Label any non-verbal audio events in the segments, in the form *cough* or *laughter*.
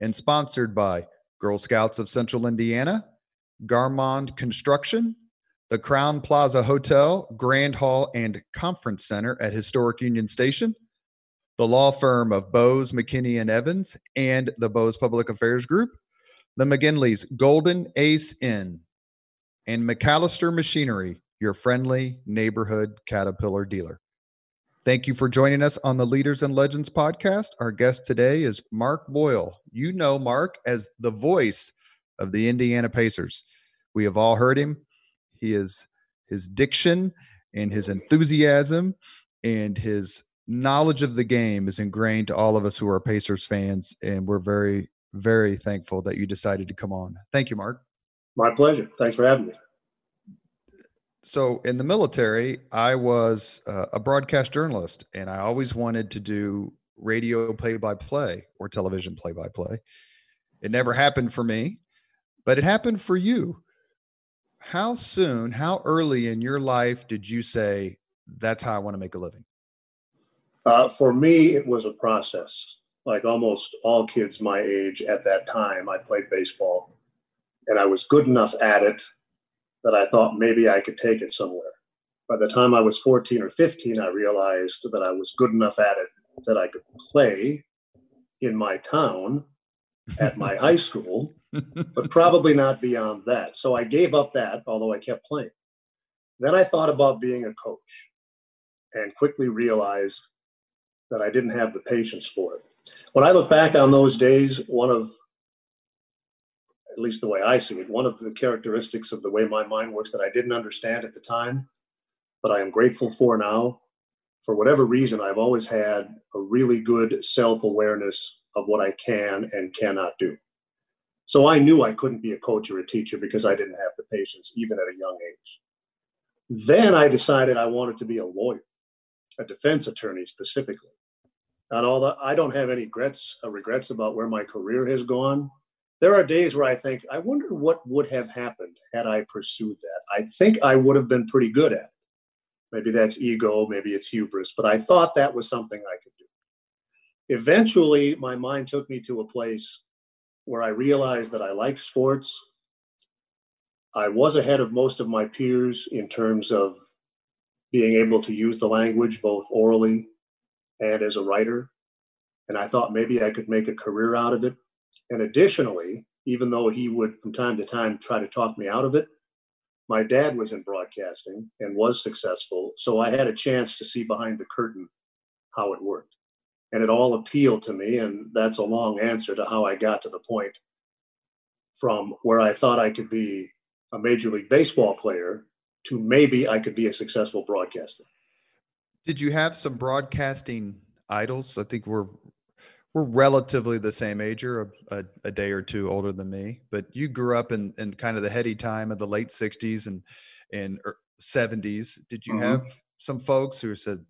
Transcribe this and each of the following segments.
and sponsored by Girl Scouts of Central Indiana, Garmong Construction, the Crowne Plaza Hotel, Grand Hall, and Conference Center at Historic Union Station, the law firm of Bose, McKinney, and Evans, and the Bose Public Affairs Group, the McGinley's Golden Ace Inn, and MacAllister Machinery, your friendly neighborhood Caterpillar dealer. Thank you for joining us on the Leaders and Legends podcast. Our guest today is Mark Boyle. You know Mark as the voice of the Indiana Pacers. We have all heard him. He is his diction and his enthusiasm and his knowledge of the game is ingrained to all of us who are Pacers fans. And we're very, very thankful that you decided to come on. Thank you, Mark. My pleasure. Thanks for having me so in the military, I was uh, a broadcast journalist, and I always wanted to do radio play-by-play or television play-by-play. It never happened for me, but it happened for you. How soon, how early in your life did you say, "That's how I want to make a living"? Uh, for me, it was a process. Like almost all kids my age at that time, I played baseball, and I was good enough at it that I thought maybe I could take it somewhere. By the time I was 14 or 15, I realized that I was good enough at it that I could play in my town at my *laughs* high school, but probably not beyond that. So I gave up that, although I kept playing. Then I thought about being a coach and quickly realized that I didn't have the patience for it. When I look back on those days, one of at least the way I see it, one of the characteristics of the way my mind works that I didn't understand at the time, but I am grateful for now. For whatever reason, I've always had a really good self awareness of what I can and cannot do. So I knew I couldn't be a coach or a teacher because I didn't have the patience, even at a young age. Then I decided I wanted to be a lawyer, a defense attorney specifically. And although I don't have any regrets, uh, regrets about where my career has gone, there are days where I think, I wonder what would have happened had I pursued that. I think I would have been pretty good at it. Maybe that's ego, maybe it's hubris, but I thought that was something I could do. Eventually, my mind took me to a place where I realized that I liked sports. I was ahead of most of my peers in terms of being able to use the language both orally and as a writer. And I thought maybe I could make a career out of it. And additionally, even though he would from time to time try to talk me out of it, my dad was in broadcasting and was successful. So I had a chance to see behind the curtain how it worked. And it all appealed to me. And that's a long answer to how I got to the point from where I thought I could be a Major League Baseball player to maybe I could be a successful broadcaster. Did you have some broadcasting idols? I think we're we're relatively the same age. Or a, a, a, day or two older than me but you grew up in, in kind of the heady time of the late 60s and and 70s did you mm-hmm. have some folks who said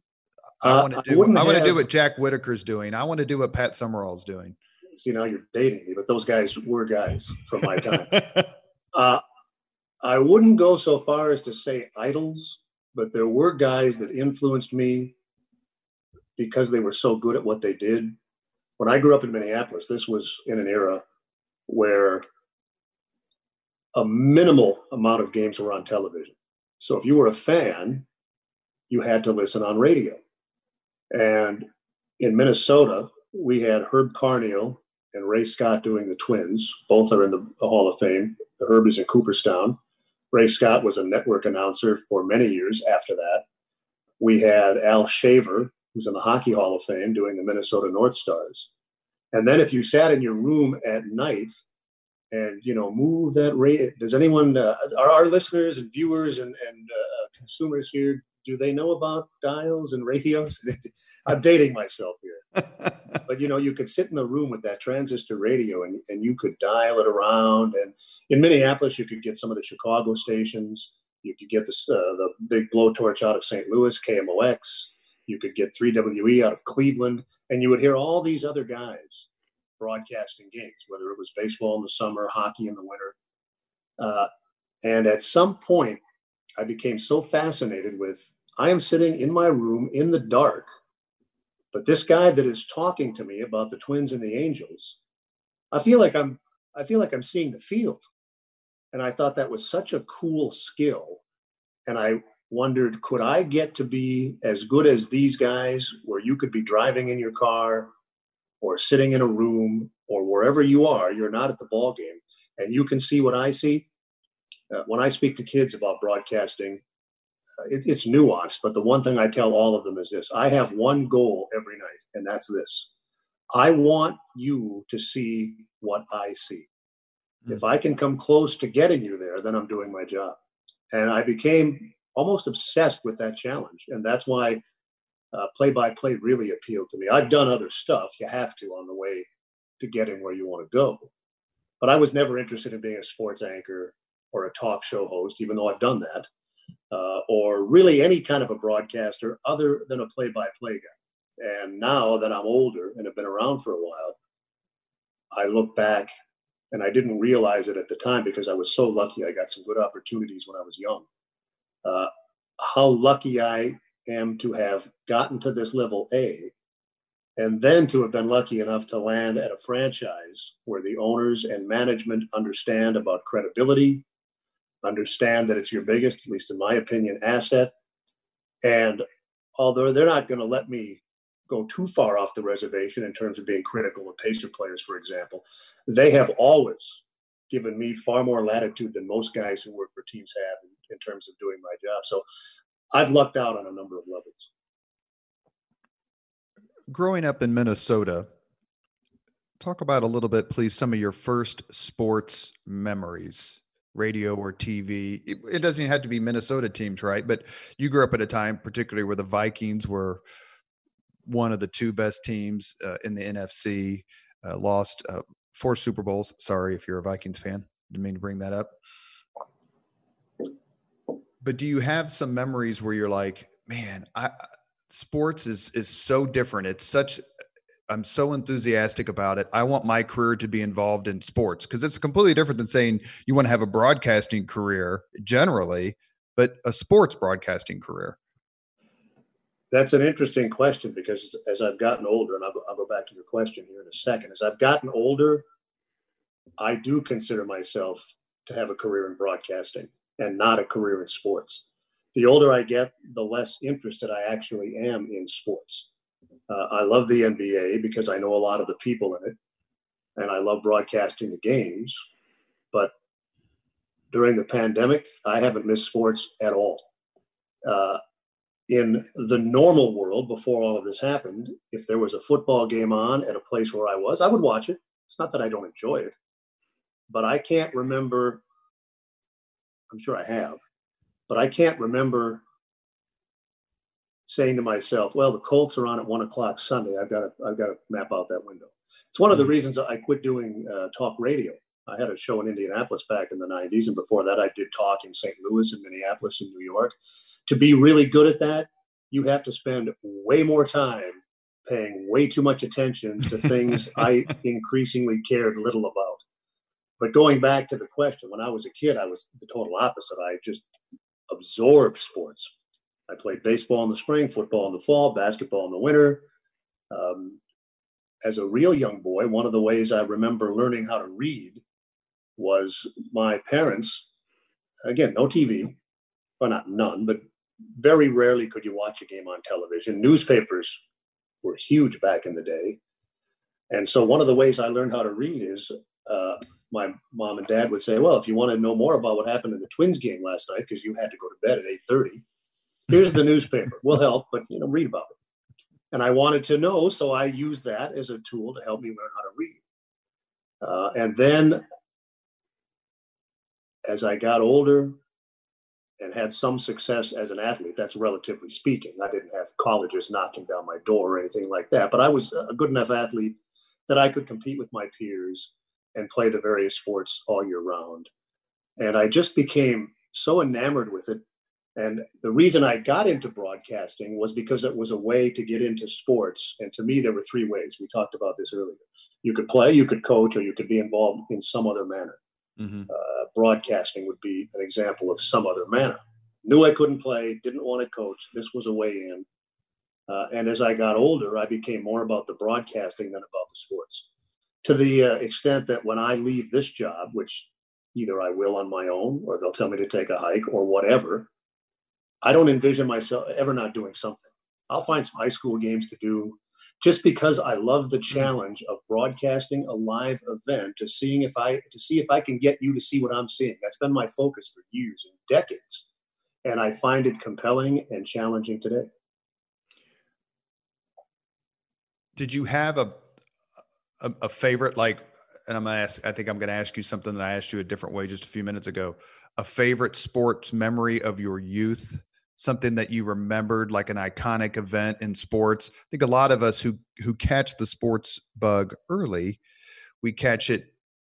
i uh, want to do i, I want to do what jack whitaker's doing. I want to do what pat summerall's doing. See now you're dating me but those guys were guys from my time. *laughs* Uh, i wouldn't go so far as to say idols but there were guys that influenced me because they were so good at what they did when I grew up in Minneapolis, this was in an era where a minimal amount of games were on television. So if you were a fan, you had to listen on radio. And in Minnesota, we had Herb Carneal and Ray Scott doing the Twins. Both are in the Hall of Fame. Herb is in Cooperstown. Ray Scott was a network announcer for many years after that. We had Al Shaver who's in the Hockey Hall of Fame doing the Minnesota North Stars. And then if you sat in your room at night and you know move that rate, does anyone uh, are our listeners and viewers and, and uh, consumers here? do they know about dials and radios? *laughs* I'm dating myself here. *laughs* but you know, you could sit in the room with that transistor radio and, and you could dial it around. And in Minneapolis, you could get some of the Chicago stations. You could get this, uh, the big blowtorch out of St. Louis, KMOX. You could get 3WE out of Cleveland. And you would hear all these other guys broadcasting games, whether it was baseball in the summer, hockey in the winter. Uh, and at some point, I became so fascinated with I am sitting in my room in the dark, but this guy that is talking to me about the twins and the angels, I feel like I'm I feel like I'm seeing the field. And I thought that was such a cool skill. And I wondered, could I get to be as good as these guys where you could be driving in your car or sitting in a room or wherever you are, you're not at the ball game, and you can see what I see. Uh, when I speak to kids about broadcasting, uh, it, it's nuanced, but the one thing I tell all of them is this I have one goal every night, and that's this I want you to see what I see. If I can come close to getting you there, then I'm doing my job. And I became almost obsessed with that challenge. And that's why play by play really appealed to me. I've done other stuff, you have to on the way to getting where you want to go. But I was never interested in being a sports anchor or a talk show host, even though I've done that, uh, or really any kind of a broadcaster other than a play by play guy. And now that I'm older and have been around for a while, I look back and I didn't realize it at the time because I was so lucky. I got some good opportunities when I was young. Uh, how lucky I am to have gotten to this level A and then to have been lucky enough to land at a franchise where the owners and management understand about credibility, understand that it's your biggest, at least in my opinion, asset. And although they're not going to let me go too far off the reservation in terms of being critical of Pacer players, for example, they have always given me far more latitude than most guys who work for teams have in, in terms of doing my job. So I've lucked out on a number of levels. Growing up in Minnesota, talk about a little bit, please, some of your first sports memories, radio or TV. It, it doesn't have to be Minnesota teams, right? But you grew up at a time, particularly where the Vikings were one of the two best teams uh, in the NFC, uh, lost uh, four Super Bowls. Sorry if you're a Vikings fan. Didn't mean to bring that up. But do you have some memories where you're like, man, I sports is is so different. It's such I'm so enthusiastic about it. I want my career to be involved in sports because it's completely different than saying you want to have a broadcasting career generally, but a sports broadcasting career. That's an interesting question because as I've gotten older, and I'll go, I'll go back to your question here in a second, as I've gotten older, I do consider myself to have a career in broadcasting and not a career in sports. The older I get, the less interested I actually am in sports. Uh, I love the NBA because I know a lot of the people in it, and I love broadcasting the games. But during the pandemic, I haven't missed sports at all. Uh, in the normal world, before all of this happened, if there was a football game on at a place where I was, I would watch it. It's not that I don't enjoy it, but I can't remember I'm sure I have, but I can't remember saying to myself, "Well, the Colts are on at one o'clock Sunday. I've got to I've got to map out that window." It's one of the mm-hmm. reasons I quit doing uh, talk radio. I had a show in Indianapolis back in the 90s, and before that, I did talk in St. Louis and Minneapolis and New York. To be really good at that, you have to spend way more time paying way too much attention to things *laughs* I increasingly cared little about. But going back to the question, when I was a kid, I was the total opposite. I just absorbed sports. I played baseball in the spring, football in the fall, basketball in the winter. Um, as a real young boy, one of the ways I remember learning how to read was my parents, again, no TV, well, not none, but very rarely could you watch a game on television. Newspapers were huge back in the day. And so one of the ways I learned how to read is uh, my mom and dad would say, "Well, if you want to know more about what happened in the Twins game last night because you had to go to bed at 8:30, here's the newspaper. We'll help, but you know, read about it." And I wanted to know, so I used that as a tool to help me learn how to read. Uh, and then, as I got older, and had some success as an athlete. That's relatively speaking. I didn't have colleges knocking down my door or anything like that, but I was a good enough athlete that I could compete with my peers and play the various sports all year round. And I just became so enamored with it. And the reason I got into broadcasting was because it was a way to get into sports. And to me, there were three ways. We talked about this earlier. You could play, you could coach, or you could be involved in some other manner. Mm-hmm. Uh, broadcasting would be an example of some other manner. Knew I couldn't play, didn't want to coach. This was a way in. Uh, and as I got older, I became more about the broadcasting than about the sports. To the uh, extent that when I leave this job, which either I will on my own or they'll tell me to take a hike or whatever, I don't envision myself ever not doing something. I'll find some high school games to do just because I love the mm-hmm. challenge of broadcasting a live event to seeing if I to see if I can get you to see what I'm seeing. That's been my focus for years and decades. And I find it compelling and challenging today. Did you have a a, a favorite like and I'm gonna ask I think I'm gonna ask you something that I asked you a different way just a few minutes ago. A favorite sports memory of your youth something that you remembered like an iconic event in sports. I think a lot of us who who catch the sports bug early we catch it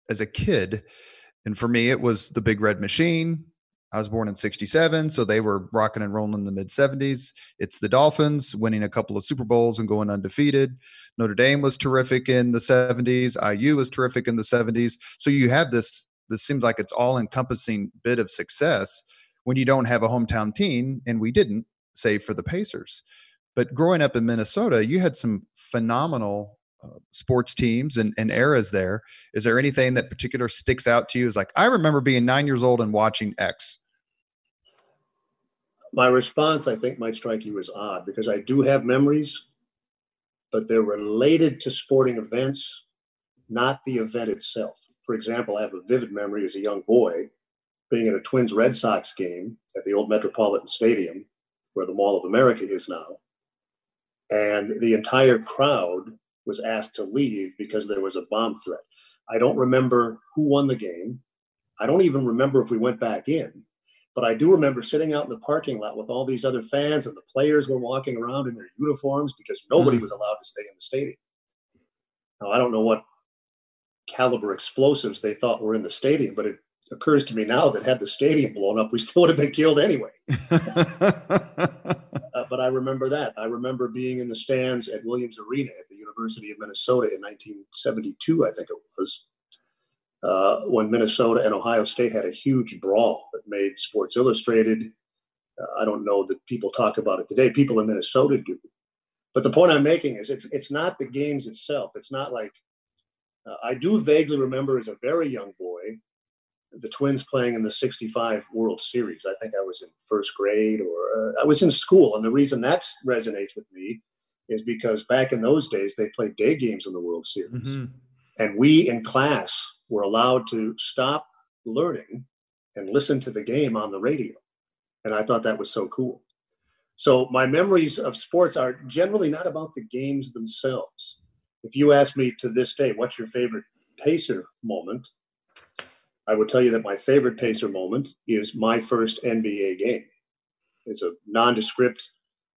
as a kid. And for me it was the big red machine. I was born in 67 so they were rocking and rolling in the mid 70s it's the dolphins winning a couple of super bowls and going undefeated. Notre dame was terrific in the 70s iu was terrific in the 70s so you have this this seems like it's all encompassing bit of success when you don't have a hometown team, and we didn't, save for the Pacers. But growing up in Minnesota, you had some phenomenal uh, sports teams and, and eras there. Is there anything that particular sticks out to you? Is like I remember being nine years old and watching X. My response, I think, might strike you as odd because I do have memories, but they're related to sporting events, not the event itself. For example, I have a vivid memory as a young boy being at a Twins Red Sox game at the old Metropolitan Stadium, where the Mall of America is now. And the entire crowd was asked to leave because there was a bomb threat. I don't remember who won the game. I don't even remember if we went back in. But I do remember sitting out in the parking lot with all these other fans, and the players were walking around in their uniforms because nobody hmm. was allowed to stay in the stadium. Now, I don't know what caliber explosives they thought were in the stadium, but it occurs to me now that had the stadium blown up, we still would have been killed anyway. *laughs* uh, but I remember that. I remember being in the stands at Williams Arena at the University of Minnesota in 1972, I think it was, uh, when Minnesota and Ohio State had a huge brawl that made Sports Illustrated. Uh, I don't know that people talk about it today. People in Minnesota do. But the point I'm making is it's it's not the games itself. It's not like uh, I do vaguely remember as a very young boy the Twins playing in the 65 World Series. I think I was in first grade or uh, I was in school. And the reason that resonates with me is because back in those days, they played day games in the World Series. Mm-hmm. And we in class were allowed to stop learning and listen to the game on the radio. And I thought that was so cool. So my memories of sports are generally not about the games themselves. If you ask me to this day, what's your favorite Pacer moment? I would tell you that my favorite Pacer moment is my first NBA game. It's a nondescript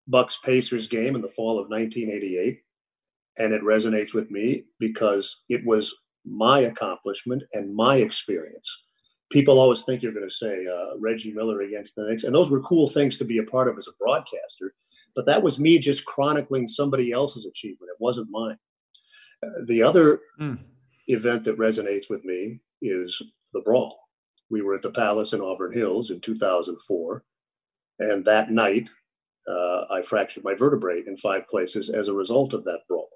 Bucks Pacers game in the fall of 1988, and it resonates with me because it was my accomplishment and my experience. People always think you're going to say uh, Reggie Miller against the Knicks, and those were cool things to be a part of as a broadcaster. But that was me just chronicling somebody else's achievement. It wasn't mine. Uh, the other mm. event that resonates with me is the brawl. We were at the Palace in Auburn Hills in 2004. And that night, uh, I fractured my vertebrae in five places as a result of that brawl.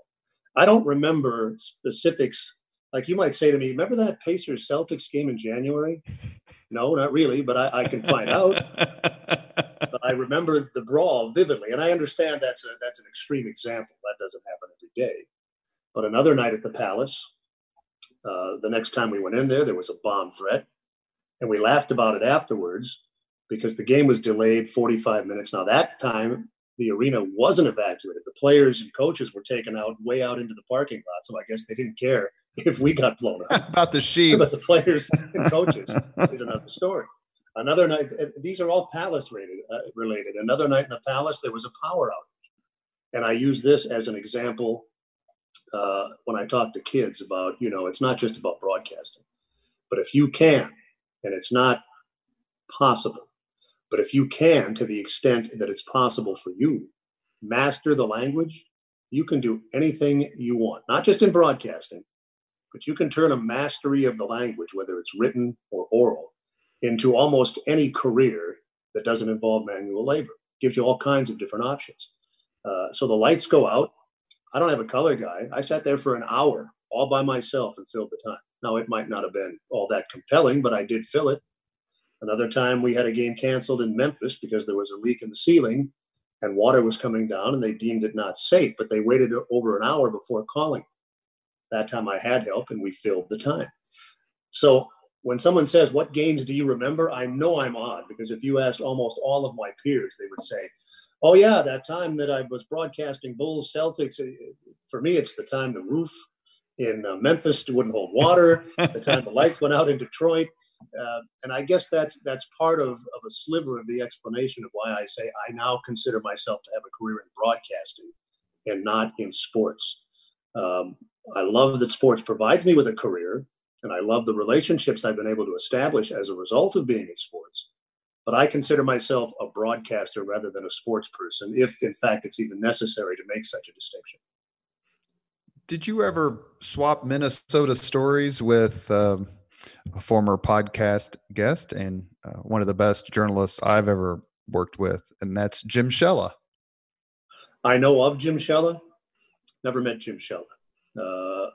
I don't remember specifics. Like you might say to me, remember that Pacers Celtics game in January? No, not really, but I, I can find out. *laughs* but I remember the brawl vividly, and I understand that's a, that's an extreme example. That doesn't happen every day. But another night at the Palace, uh, the next time we went in there, there was a bomb threat. And we laughed about it afterwards because the game was delayed 45 minutes. Now, that time, the arena wasn't evacuated. The players and coaches were taken out way out into the parking lot. So I guess they didn't care *laughs* if we got blown up. *laughs* about the sheep. But the players and *laughs* coaches is another story. Another night, these are all palace rated, uh, related. Another night in the palace, there was a power outage. And I use this as an example uh, when I talk to kids about, you know, it's not just about broadcasting, but if you can, and it's not possible, but if you can, to the extent that it's possible for you, master the language, you can do anything you want, not just in broadcasting, but you can turn a mastery of the language, whether it's written or oral, into almost any career that doesn't involve manual labor. Gives you all kinds of different options. Uh, so the lights go out. I don't have a color guy. I sat there for an hour all by myself and filled the time. Now, it might not have been all that compelling, but I did fill it. Another time we had a game canceled in Memphis because there was a leak in the ceiling and water was coming down and they deemed it not safe, but they waited over an hour before calling. That time I had help and we filled the time. So when someone says, What games do you remember? I know I'm odd because if you asked almost all of my peers, they would say, Oh, yeah, that time that I was broadcasting Bulls Celtics. For me, it's the time the roof in uh, Memphis wouldn't hold water, *laughs* the time the lights went out in Detroit. Uh, and I guess that's that's part of, of a sliver of the explanation of why I say I now consider myself to have a career in broadcasting and not in sports. Um, I love that sports provides me with a career, and I love the relationships I've been able to establish as a result of being in sports. But I consider myself a broadcaster rather than a sports person, if in fact it's even necessary to make such a distinction. Did you ever swap Minnesota stories with um, a former podcast guest and uh, one of the best journalists I've ever worked with, and that's Jim Shella. I know of Jim Shella, never met Jim Shella. Uh,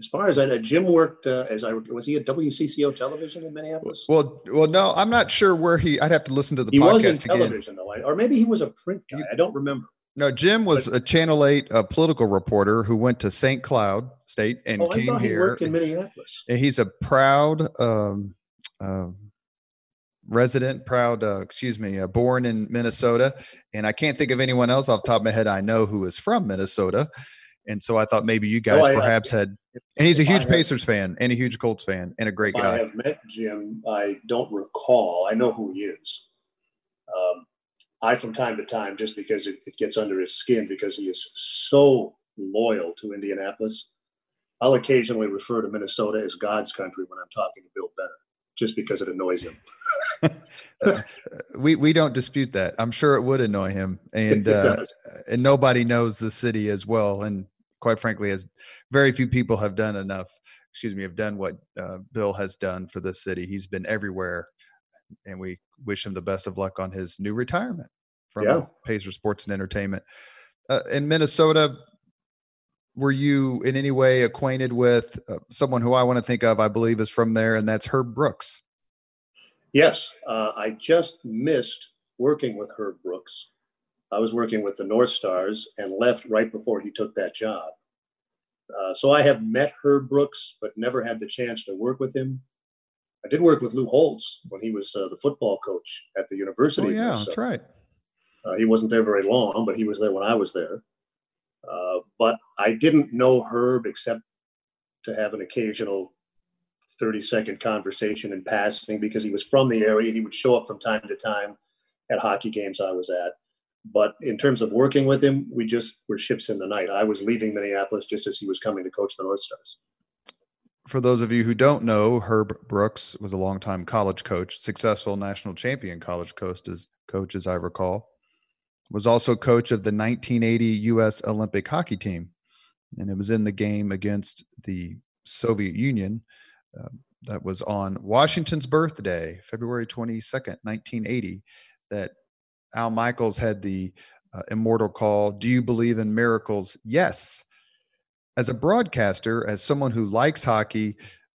as far as I know, Jim worked uh, as I was he at WCCO television in Minneapolis. Well, well, no, I'm not sure where he. I'd have to listen to the he podcast was in television again. though, or maybe he was a print guy. I don't remember. No, Jim was but, a Channel Eight a political reporter who went to St. Cloud State and oh, came I thought here. He worked in Minneapolis. And he's a proud um, uh, resident, proud, uh, excuse me, uh, born in Minnesota. And I can't think of anyone else off the top of my head I know who is from Minnesota. And so I thought maybe you guys no, I, perhaps had. And he's a huge have, Pacers fan and a huge Colts fan and a great guy. I have met Jim. I don't recall. I know who he is. Um, I, from time to time, just because it, it gets under his skin, because he is so loyal to Indianapolis, I'll occasionally refer to Minnesota as God's country when I'm talking to Bill Benner, just because it annoys him. *laughs* we we don't dispute that. I'm sure it would annoy him, *laughs* and uh, and nobody knows the city as well. And quite frankly, as very few people have done enough. Excuse me, have done what uh, Bill has done for the city. He's been everywhere, and we wish him the best of luck on his new retirement from yeah. Pacer Sports and Entertainment. Uh, in Minnesota, were you in any way acquainted with uh, someone who I want to think of? I believe is from there, and that's Herb Brooks. Yes, uh, I just missed working with Herb Brooks. I was working with the North Stars and left right before he took that job. Uh, so I have met Herb Brooks, but never had the chance to work with him. I did work with Lou Holtz when he was uh, the football coach at the University. Oh, yeah, that's right. Uh, he wasn't there very long, but he was there when I was there. Uh, but I didn't know Herb except to have an occasional 30 second conversation in passing because he was from the area. He would show up from time to time at hockey games I was at. But in terms of working with him, we just were ships in the night. I was leaving Minneapolis just as he was coming to coach the North Stars. For those of you who don't know, Herb Brooks was a longtime college coach, successful national champion college coach as, coach, as I recall was also coach of the 1980 U.S. Olympic hockey team, and it was in the game against the Soviet Union uh, that was on Washington's birthday, February 22nd, 1980, that Al Michaels had the uh, immortal call, Do you believe in miracles? Yes. As a broadcaster, as someone who likes hockey,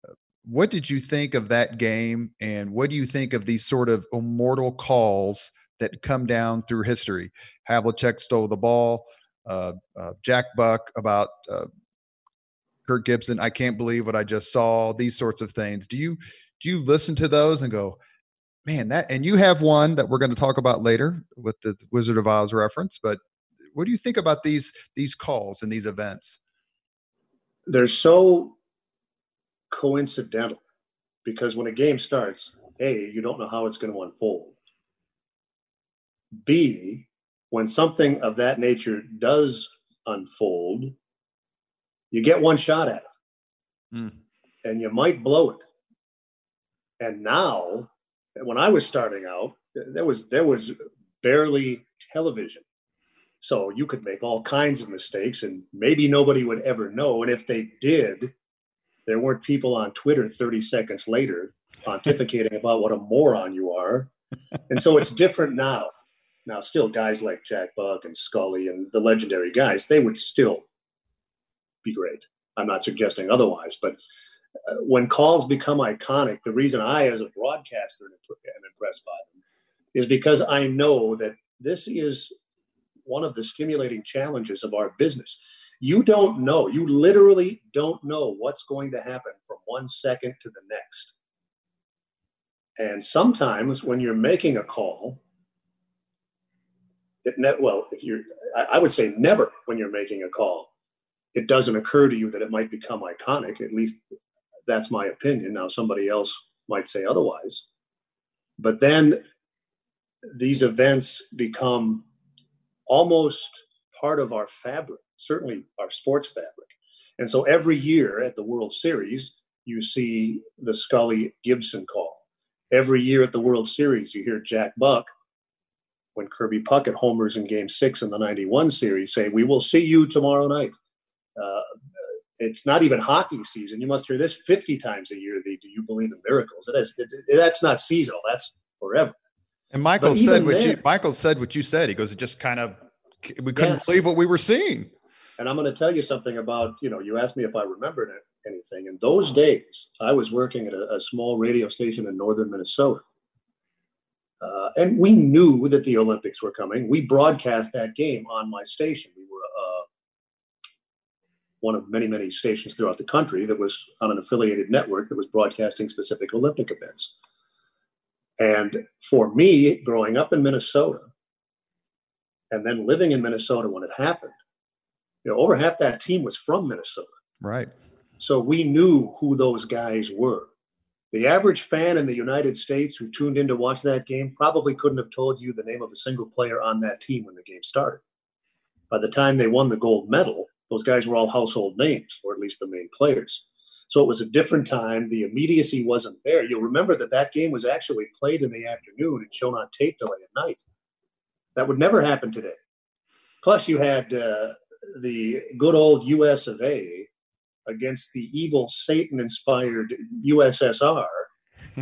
uh, what did you think of that game? And what do you think of these sort of immortal calls that come down through history. Havlicek stole the ball. Uh, uh, Jack Buck about uh, Kirk Gibson. I can't believe what I just saw. These sorts of things. Do you do you listen to those and go, man, that? And you have one that we're going to talk about later with the Wizard of Oz reference. But what do you think about these these calls and these events? They're so coincidental because when a game starts, A, you don't know how it's going to unfold. B, when something of that nature does unfold, you get one shot at it. Mm. And you might blow it. And now, when I was starting out, there was there was barely television. So you could make all kinds of mistakes and maybe nobody would ever know. And if they did, there weren't people on Twitter 30 seconds later pontificating about what a moron you are. And so it's different now. Now, still, guys like Jack Buck and Scully and the legendary guys, they would still be great. I'm not suggesting otherwise, but when calls become iconic, the reason I, as a broadcaster, am impressed by them is because I know that this is one of the stimulating challenges of our business. You don't know, you literally don't know what's going to happen from one second to the next. And sometimes when you're making a call, it ne- well, if you're, I would say never when you're making a call, it doesn't occur to you that it might become iconic. At least that's my opinion. Now, somebody else might say otherwise. But then these events become almost part of our fabric, certainly our sports fabric. And so every year at the World Series, you see the Scully Gibson call. Every year at the World Series, you hear Jack Buck, when Kirby Puckett homers in game six in the 91 series, say, We will see you tomorrow night. Uh, it's not even hockey season. You must hear this 50 times a year. The Do you believe in miracles? It is, it, that's not seasonal, that's forever. And Michael said what then, you Michael said what you said. He goes, it just kind of we couldn't yes. believe what we were seeing. And I'm going to tell you something about, you know, you asked me if I remembered anything. In those days, I was working at a, a small radio station in northern Minnesota. Uh, and we knew that the Olympics were coming. We broadcast that game on my station. We one of many, many stations throughout the country that was on an affiliated network that was broadcasting specific Olympic events. And for me, growing up in Minnesota and then living in Minnesota when it happened, you know, over half that team was from Minnesota. Right. So we knew who those guys were. The average fan in the United States who tuned in to watch that game probably couldn't have told you the name of a single player on that team when the game started. By the time they won the gold medal, those guys were all household names, or at least the main players. So it was a different time. The immediacy wasn't there. You'll remember that that game was actually played in the afternoon and shown on tape delay at night. That would never happen today. Plus, you had uh, the good old US of A against the evil Satan inspired USSR.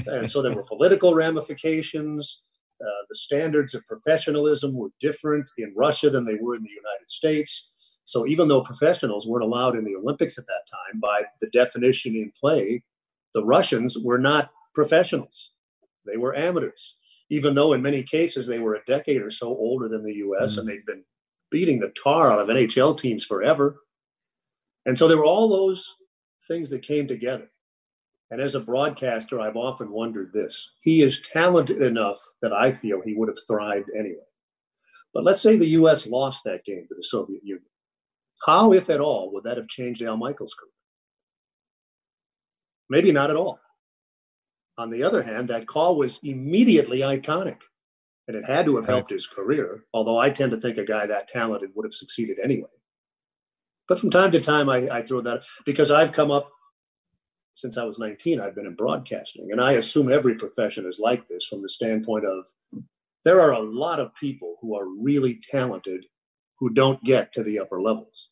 And so there were *laughs* political ramifications. Uh, the standards of professionalism were different in Russia than they were in the United States. So even though professionals weren't allowed in the Olympics at that time, by the definition in play, the Russians were not professionals. They were amateurs, even though in many cases they were a decade or so older than the US mm-hmm. and they'd been beating the tar out of NHL teams forever. And so there were all those things that came together. And as a broadcaster, I've often wondered this. He is talented enough that I feel he would have thrived anyway. But let's say the US lost that game to the Soviet Union. How, if at all, would that have changed Al Michaels' career? Maybe not at all. On the other hand, that call was immediately iconic, and it had to have helped his career, although I tend to think a guy that talented would have succeeded anyway. But from time to time, I, I throw that because I've come up since I was 19, I've been in broadcasting. And I assume every profession is like this from the standpoint of there are a lot of people who are really talented who don't get to the upper levels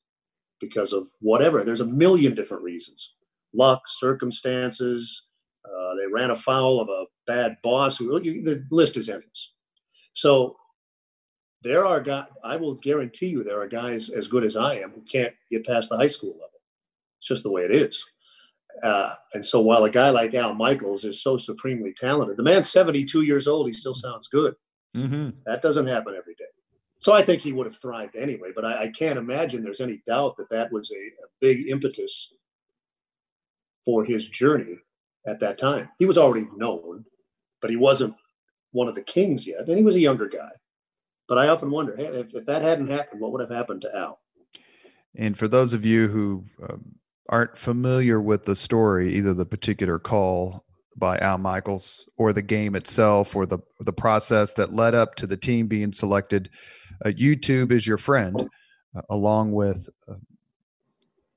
because of whatever. There's a million different reasons luck, circumstances. Uh, they ran afoul of a bad boss. Who, the list is endless. So there are guys, I will guarantee you, there are guys as good as I am who can't get past the high school level. It's just the way it is. Uh, and so while a guy like Al Michaels is so supremely talented, the man's 72 years old, he still sounds good. Mm-hmm. That doesn't happen every. So I think he would have thrived anyway, but I, I can't imagine there's any doubt that that was a, a big impetus for his journey at that time. He was already known, but he wasn't one of the kings yet, and he was a younger guy. But I often wonder hey, if, if that hadn't happened, what would have happened to Al? And for those of you who um, aren't familiar with the story, either the particular call, by Al Michaels or the game itself or the the process that led up to the team being selected. Uh, YouTube is your friend, uh, along with uh,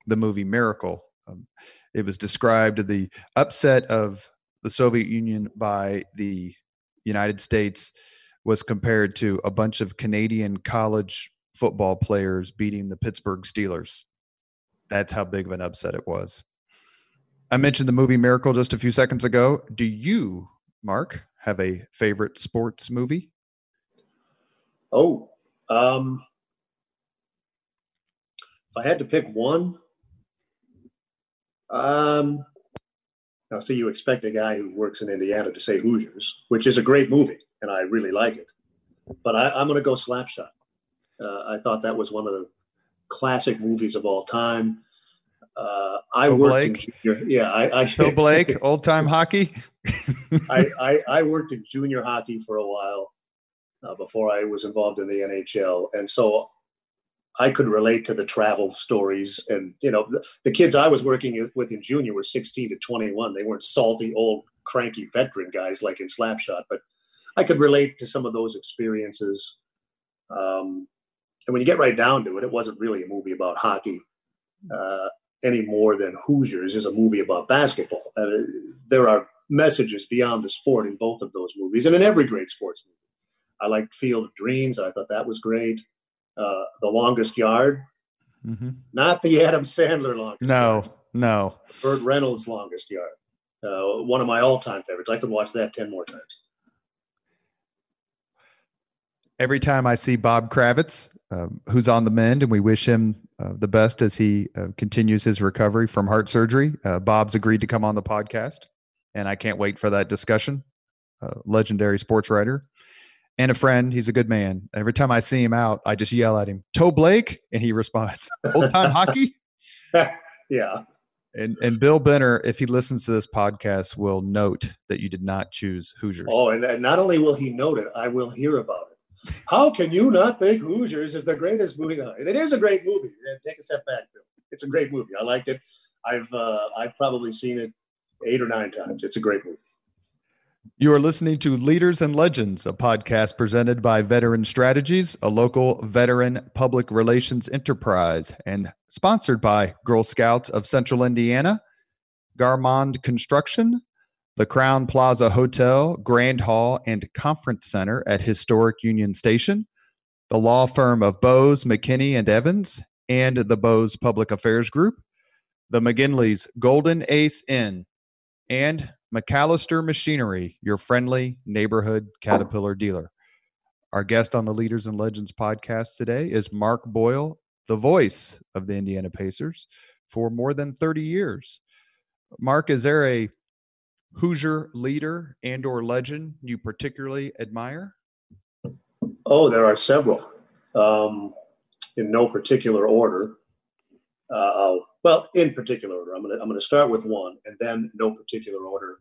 the movie Miracle. Um, it was described the upset of the Soviet Union by the United States was compared to a bunch of Canadian college football players beating the Pittsburgh Steelers. That's how big of an upset it was. I mentioned the movie Miracle just a few seconds ago. Do you, Mark, have a favorite sports movie? Oh, um, if I had to pick one, um, now see, you expect a guy who works in Indiana to say Hoosiers, which is a great movie, and I really like it. But I, am going to go Slapshot. Uh, I thought that was one of the classic movies of all time. Uh, I worked Blake. in junior. Yeah, I. I *laughs* Blake, old time hockey. I, I, I worked in junior hockey for a while uh, before I was involved in the NHL, and so I could relate to the travel stories. And you know, the, the kids I was working with in junior were 16 to 21. They weren't salty old cranky veteran guys like in Slapshot, but I could relate to some of those experiences. Um, and when you get right down to it, it wasn't really a movie about hockey. Uh, any more than Hoosiers is a movie about basketball. Uh, there are messages beyond the sport in both of those movies and in every great sports movie. I liked Field of Dreams. I thought that was great. Uh, the Longest Yard, mm-hmm. not the Adam Sandler Longest No, yard. no. Burt Reynolds Longest Yard. Uh, one of my all-time favorites. I could watch that 10 more times. Every time I see Bob Kravitz, um, who's on the mend, and we wish him uh, the best as he uh, continues his recovery from heart surgery. Uh, Bob's agreed to come on the podcast, and I can't wait for that discussion. Uh, legendary sports writer and a friend. He's a good man. Every time I see him out, I just yell at him, "Toe Blake," and he responds, *laughs* "Old time hockey." *laughs* yeah. And and Bill Benner, if he listens to this podcast, will note that you did not choose Hoosiers. Oh, and, and not only will he note it, I will hear about it. How can you not think Hoosiers is the greatest movie? And it is a great movie. Take a step back, Bill. It's a great movie. I liked it. I've uh, I've probably seen it eight or nine times. It's a great movie. You are listening to Leaders and Legends, a podcast presented by Veteran Strategies, a local veteran public relations enterprise, and sponsored by Girl Scouts of Central Indiana, Garmong Construction, the Crowne Plaza Hotel, Grand Hall, and Conference Center at historic Union Station, the law firm of Bose, McKinney, and Evans, and the Bose Public Affairs Group, the McGinley's Golden Ace Inn, and MacAllister Machinery, your friendly neighborhood Caterpillar dealer. Our guest on the Leaders and Legends podcast today is Mark Boyle, the voice of the Indiana Pacers for more than 30 years. Mark, is there a Hoosier leader and or legend you particularly admire? Oh, there are several. Um, in no particular order. Uh, well, in particular order. I'm going to I'm to start with one, and then no particular order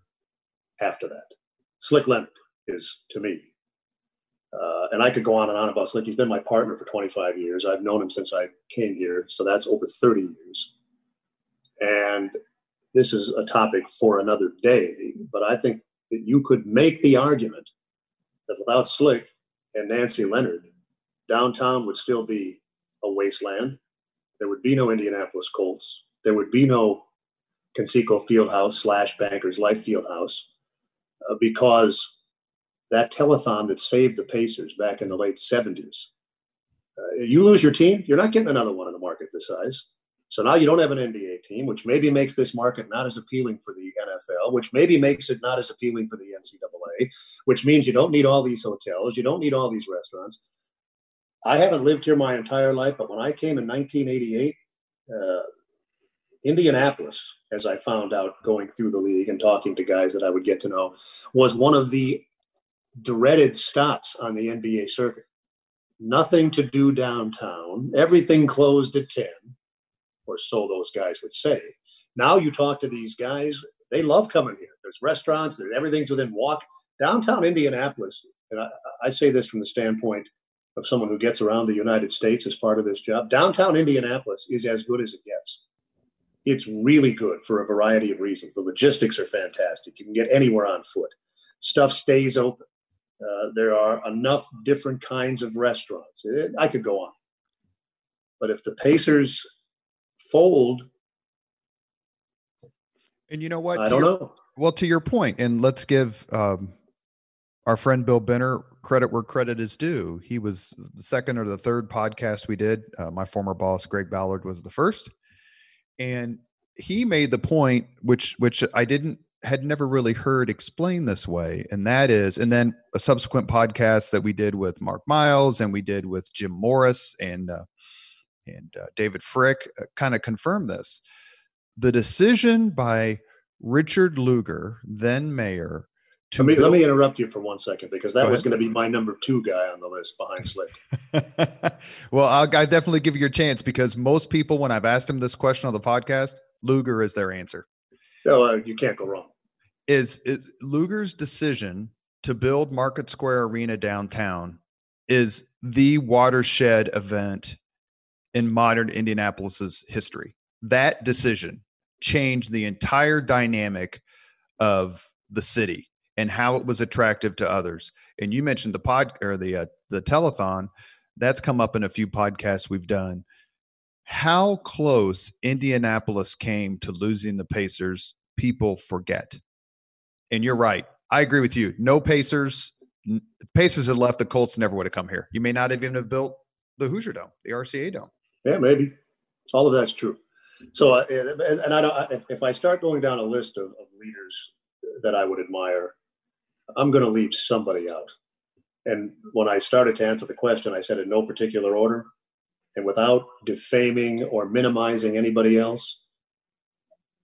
after that. Slick Leonard is to me, uh, and I could go on and on about Slick. He's been my partner for 25 years. I've known him since I came here, so that's over 30 years. And this is a topic for another day, but I think that you could make the argument that without Slick and Nancy Leonard, downtown would still be a wasteland. There would be no Indianapolis Colts. There would be no Conseco Fieldhouse slash Bankers Life Fieldhouse uh, because that telethon that saved the Pacers back in the late 70s. Uh, you lose your team, you're not getting another one in the market this size. So now you don't have an NBA team, which maybe makes this market not as appealing for the NFL, which maybe makes it not as appealing for the NCAA, which means you don't need all these hotels, you don't need all these restaurants. I haven't lived here my entire life, but when I came in 1988, uh, Indianapolis, as I found out going through the league and talking to guys that I would get to know, was one of the dreaded stops on the NBA circuit. Nothing to do downtown, everything closed at 10 or so those guys would say. Now you talk to these guys, they love coming here. There's restaurants, there's everything's within walk. Downtown Indianapolis, and I, I say this from the standpoint of someone who gets around the United States as part of this job. Downtown Indianapolis is as good as it gets. it's really good for a variety of reasons. The logistics are fantastic. You can get anywhere on foot. Stuff stays open. Uh, there are enough different kinds of restaurants. It, I could go on. But if the Pacers fold, and you know what? I don't your, know. Well, to your point, and let's give um, our friend Bill Benner credit where credit is due. He was the second or the third podcast we did. Uh, my former boss, Greg Ballard, was the first, and he made the point, which which I didn't had never really heard explained this way, and that is, and then a subsequent podcast that we did with Mark Miles and we did with Jim Morris and uh, and uh, David Frick uh, kind of confirmed this. The decision by Richard Lugar, then mayor, let me, let me interrupt you for one second because that was going to be my number two guy on the list behind Slick. *laughs* well, I'll, i definitely give you a chance because most people, when I've asked them this question on the podcast, Lugar is their answer. No, uh, you can't go wrong. Is, is Lugar's decision to build Market Square Arena downtown is the watershed event in modern Indianapolis's history. That decision changed the entire dynamic of the city and how it was attractive to others. And you mentioned the pod or the uh, the telethon that's come up in a few podcasts we've done. How close Indianapolis came to losing the Pacers, people forget. And you're right. I agree with you. No Pacers. Pacers had left, the Colts never would have come here. You may not have even have built the Hoosier Dome, the RCA Dome. Yeah, maybe. All of that's true. So, uh, and I don't. If I start going down a list of, of leaders that I would admire, I'm going to leave somebody out. And when I started to answer the question, I said in no particular order, and without defaming or minimizing anybody else,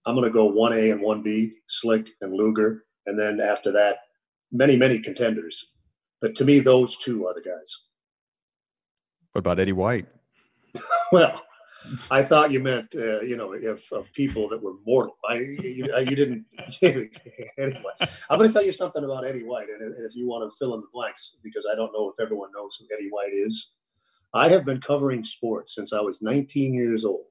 I'm going to go 1A and 1B, Slick and Lugar. and then after that, many, many contenders. But to me, those two are the guys. What about Eddie White? *laughs* well, I thought you meant, uh, you know, of, of people that were mortal. I, you, you didn't. *laughs* anyway, I'm going to tell you something about Eddie White, and if you want to fill in the blanks, because I don't know if everyone knows who Eddie White is. I have been covering sports since I was 19 years old,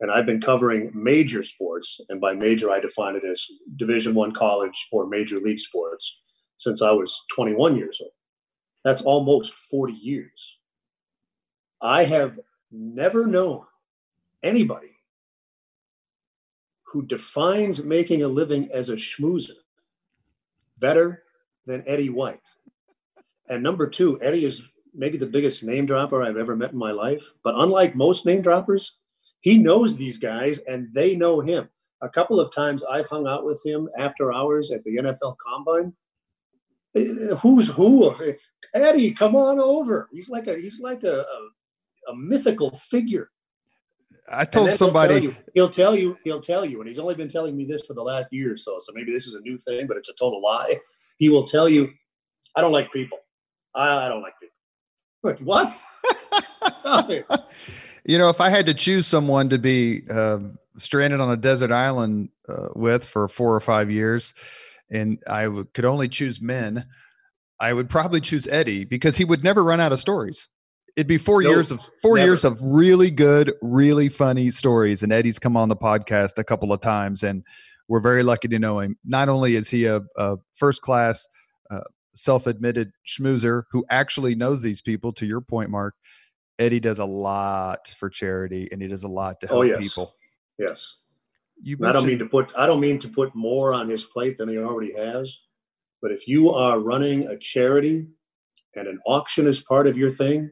and I've been covering major sports, and by major I define it as Division One college or major league sports since I was 21 years old. That's almost 40 years. I have never known anybody who defines making a living as a schmoozer better than Eddie White. And number two, Eddie is maybe the biggest name dropper I've ever met in my life. But unlike most name droppers, he knows these guys and they know him. A couple of times I've hung out with him after hours at the NFL Combine. Who's who? Eddie, come on over. He's like a he's like a, a, a mythical figure. I told somebody he'll tell, you, he'll tell you, he'll tell you, and he's only been telling me this for the last year or so. So maybe this is a new thing, but it's a total lie. He will tell you, I don't like people. I, I don't like people. Like, what? *laughs* you know, if I had to choose someone to be uh, stranded on a desert island uh, with for four or five years, and I w- could only choose men, I would probably choose Eddie because he would never run out of stories. It'd be four years of four never. years of really good, really funny stories. And Eddie's come on the podcast a couple of times, and we're very lucky to know him. Not only is he a, a first class, uh, self admitted schmoozer who actually knows these people. To your point, Mark, Eddie does a lot for charity, and he does a lot to oh, help oh, yes. people. Yes. You I don't mean to put I don't mean to put more on his plate than he already has. But if you are running a charity and an auction is part of your thing,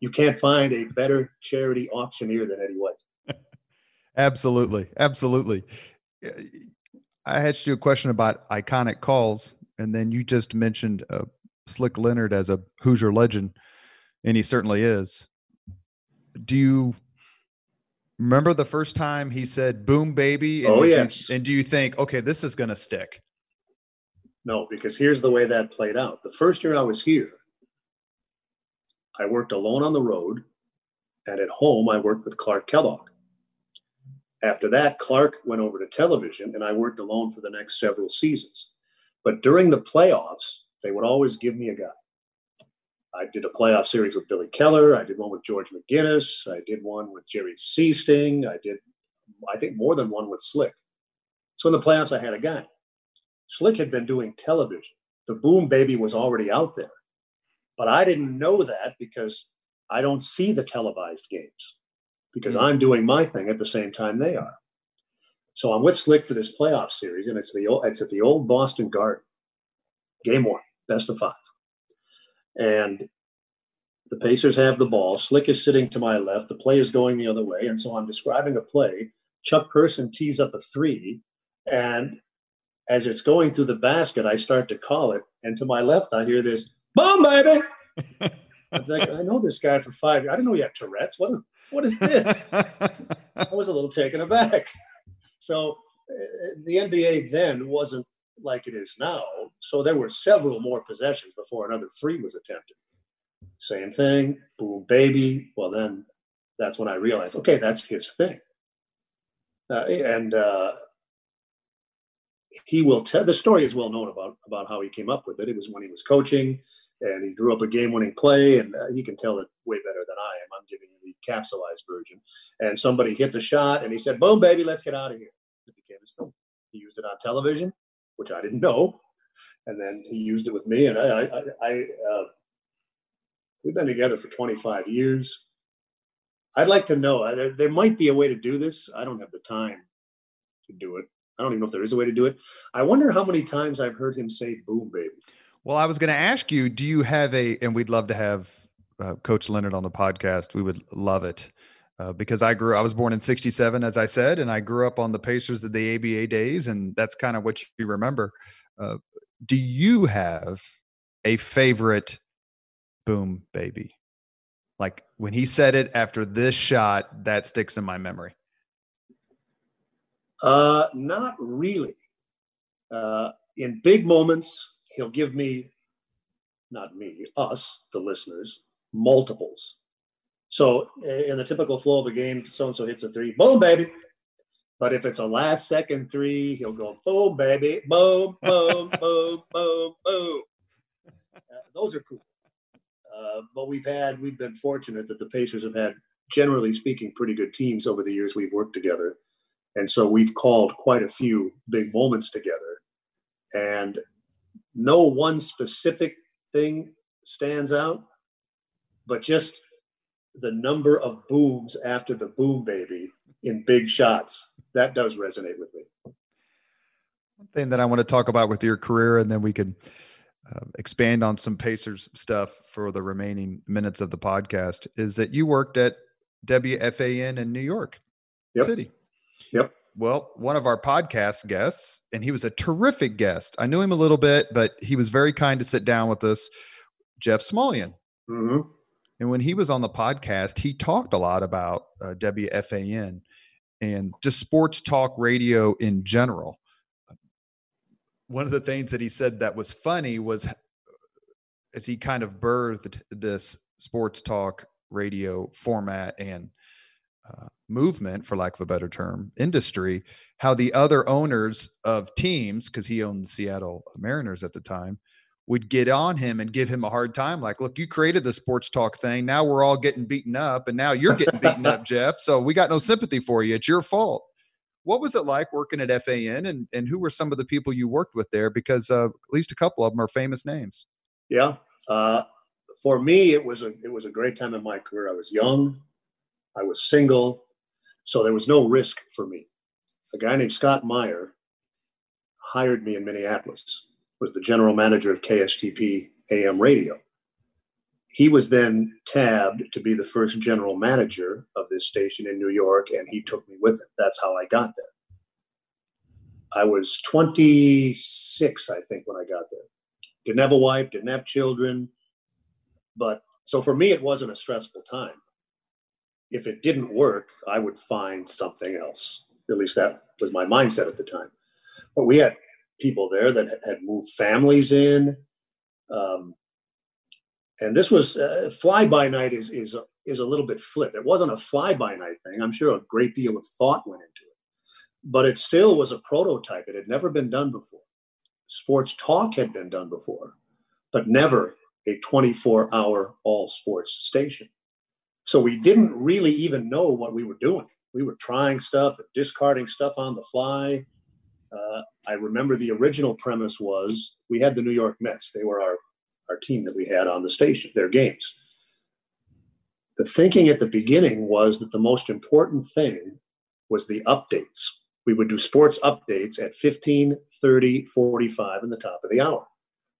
you can't find a better charity auctioneer than Eddie White. *laughs* absolutely, absolutely. I had you a question about iconic calls, and then you just mentioned uh, Slick Leonard as a Hoosier legend, and he certainly is. Do you remember the first time he said "boom, baby"? And oh yes. and do you think, okay, this is going to stick? No, because here's the way that played out. The first year I was here, I worked alone on the road, and at home, I worked with Clark Kellogg. After that, Clark went over to television, and I worked alone for the next several seasons. But during the playoffs, they would always give me a guy. I did a playoff series with Billy Keller. I did one with George McGinnis. I did one with Jerry Sichting. I did I think more than one with Slick. So in the playoffs, I had a guy. Slick had been doing television. The Boom Baby was already out there. But I didn't know that because I don't see the televised games because mm-hmm. I'm doing my thing at the same time they are. So I'm with Slick for this playoff series, and it's the old, it's at the old Boston Garden. Game one, best of five, and the Pacers have the ball. Slick is sitting to my left. The play is going the other way, and so I'm describing a play. Chuck Person tees up a three, and as it's going through the basket, I start to call it, and to my left, I hear this boom, baby. *laughs* I like, I know this guy for five years. I didn't know he had Tourette's. What, what is this? *laughs* I was a little taken aback. So uh, the NBA then wasn't like it is now. So there were several more possessions before another three was attempted. Same thing, boom, baby. Well, then that's when I realized, okay, that's his thing. Uh, and uh, he will tell the story is well known about about how he came up with it. It was when he was coaching and he drew up a game-winning play, and uh, he can tell it way better than I am. I'm giving you the capsulized version. And somebody hit the shot, and he said, "Boom, baby, let's get out of here." It became his thing. He used it on television, which I didn't know, and then he used it with me. And I, I, I uh, we've been together for 25 years. I'd like to know. Uh, there, there might be a way to do this. I don't have the time to do it. I don't even know if there is a way to do it. I wonder how many times I've heard him say "boom, baby." Well, I was going to ask you, do you have a, and we'd love to have uh, Coach Leonard on the podcast. We would love it uh, because I grew, I was born in 67, as I said, and I grew up on the Pacers of the ABA days, and that's kind of what you remember. Uh, do you have a favorite boom baby? Like when he said it after this shot, that sticks in my memory. Uh, not really. Uh, in big moments, he'll give me, not me, us, the listeners, multiples. So in the typical flow of a game, so and so hits a three, boom, baby. But if it's a last second three, he'll go boom, baby, boom, boom, *laughs* boom, boom, boom. Uh, those are cool. Uh, but we've had, we've been fortunate that the Pacers have had, generally speaking, pretty good teams over the years we've worked together. And so we've called quite a few big moments together. And no one specific thing stands out, but just the number of booms after the boom baby in big shots that does resonate with me. One thing that I want to talk about with your career, and then we can uh, expand on some Pacers stuff for the remaining minutes of the podcast, is that you worked at WFAN in New York yep. City. Yep. Well, one of our podcast guests, and he was a terrific guest. I knew him a little bit, but he was very kind to sit down with us. Jeff Smulyan. Mm-hmm. And when he was on the podcast, he talked a lot about uh, WFAN and just sports talk radio in general. One of the things that he said that was funny was as he kind of birthed this sports talk radio format and uh, movement, for lack of a better term, industry, how the other owners of teams, because he owned the Seattle Mariners at the time, would get on him and give him a hard time. Like, look, you created the sports talk thing. Now we're all getting beaten up, and now you're getting beaten up, *laughs* Jeff. So we got no sympathy for you. It's your fault. What was it like working at FAN, and and who were some of the people you worked with there? Because uh, at least a couple of them are famous names. Yeah, uh, for me, it was a it was a great time in my career. I was young. I was single, so there was no risk for me. A guy named Scott Meyer hired me in Minneapolis, was the general manager of KSTP AM radio. He was then tabbed to be the first general manager of this station in New York, and he took me with him. That's how I got there. I was 26, I think, when I got there. Didn't have a wife, didn't have children. But so for me, it wasn't a stressful time if it didn't work, I would find something else. At least that was my mindset at the time. But we had people there that had moved families in. Um, and this was uh, fly by night is is is a little bit flip. It wasn't a fly by night thing. I'm sure a great deal of thought went into it, but it still was a prototype. It had never been done before. Sports talk had been done before, but never a 24 hour all sports station. So we didn't really even know what we were doing. We were trying stuff, and discarding stuff on the fly. Uh, I remember the original premise was we had the New York Mets. They were our, our team that we had on the station, their games. The thinking at the beginning was that the most important thing was the updates. We would do sports updates at 15, 30, 45 in the top of the hour.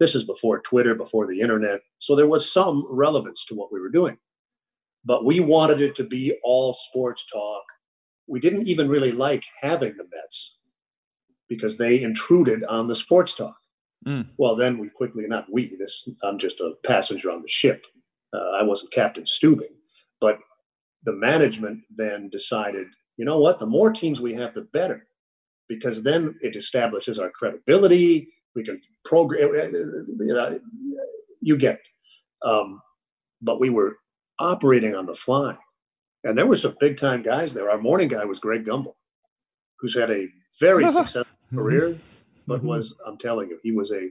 This is before Twitter, before the internet. So there was some relevance to what we were doing. But we wanted it to be all sports talk. We didn't even really like having the Mets because they intruded on the sports talk. Mm. Well, then we quickly, not we, this, I'm just a passenger on the ship. Uh, I wasn't Captain Stubing. But the management then decided, you know what, the more teams we have, the better, because then it establishes our credibility we can program you know you get it um, but we were operating on the fly. And there were some big time guys there. Our morning guy was greg gumbel who's had a very *laughs* successful career but mm-hmm. was i'm telling you he was a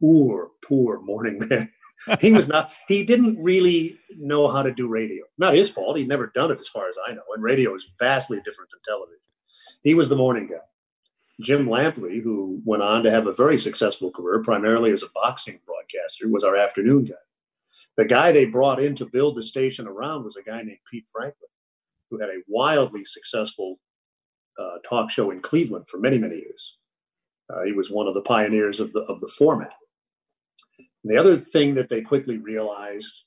poor poor morning *laughs* man. He was not he didn't really know how to do radio. Not his fault. He'd never done it as far as i know and radio is vastly different than television. He was the morning guy. Jim Lampley, who went on to have a very successful career, primarily as a boxing broadcaster, was our afternoon guy. The guy they brought in to build the station around was a guy named Pete Franklin, who had a wildly successful uh, talk show in Cleveland for many, many years. Uh, he was one of the pioneers of the of the format. And the other thing that they quickly realized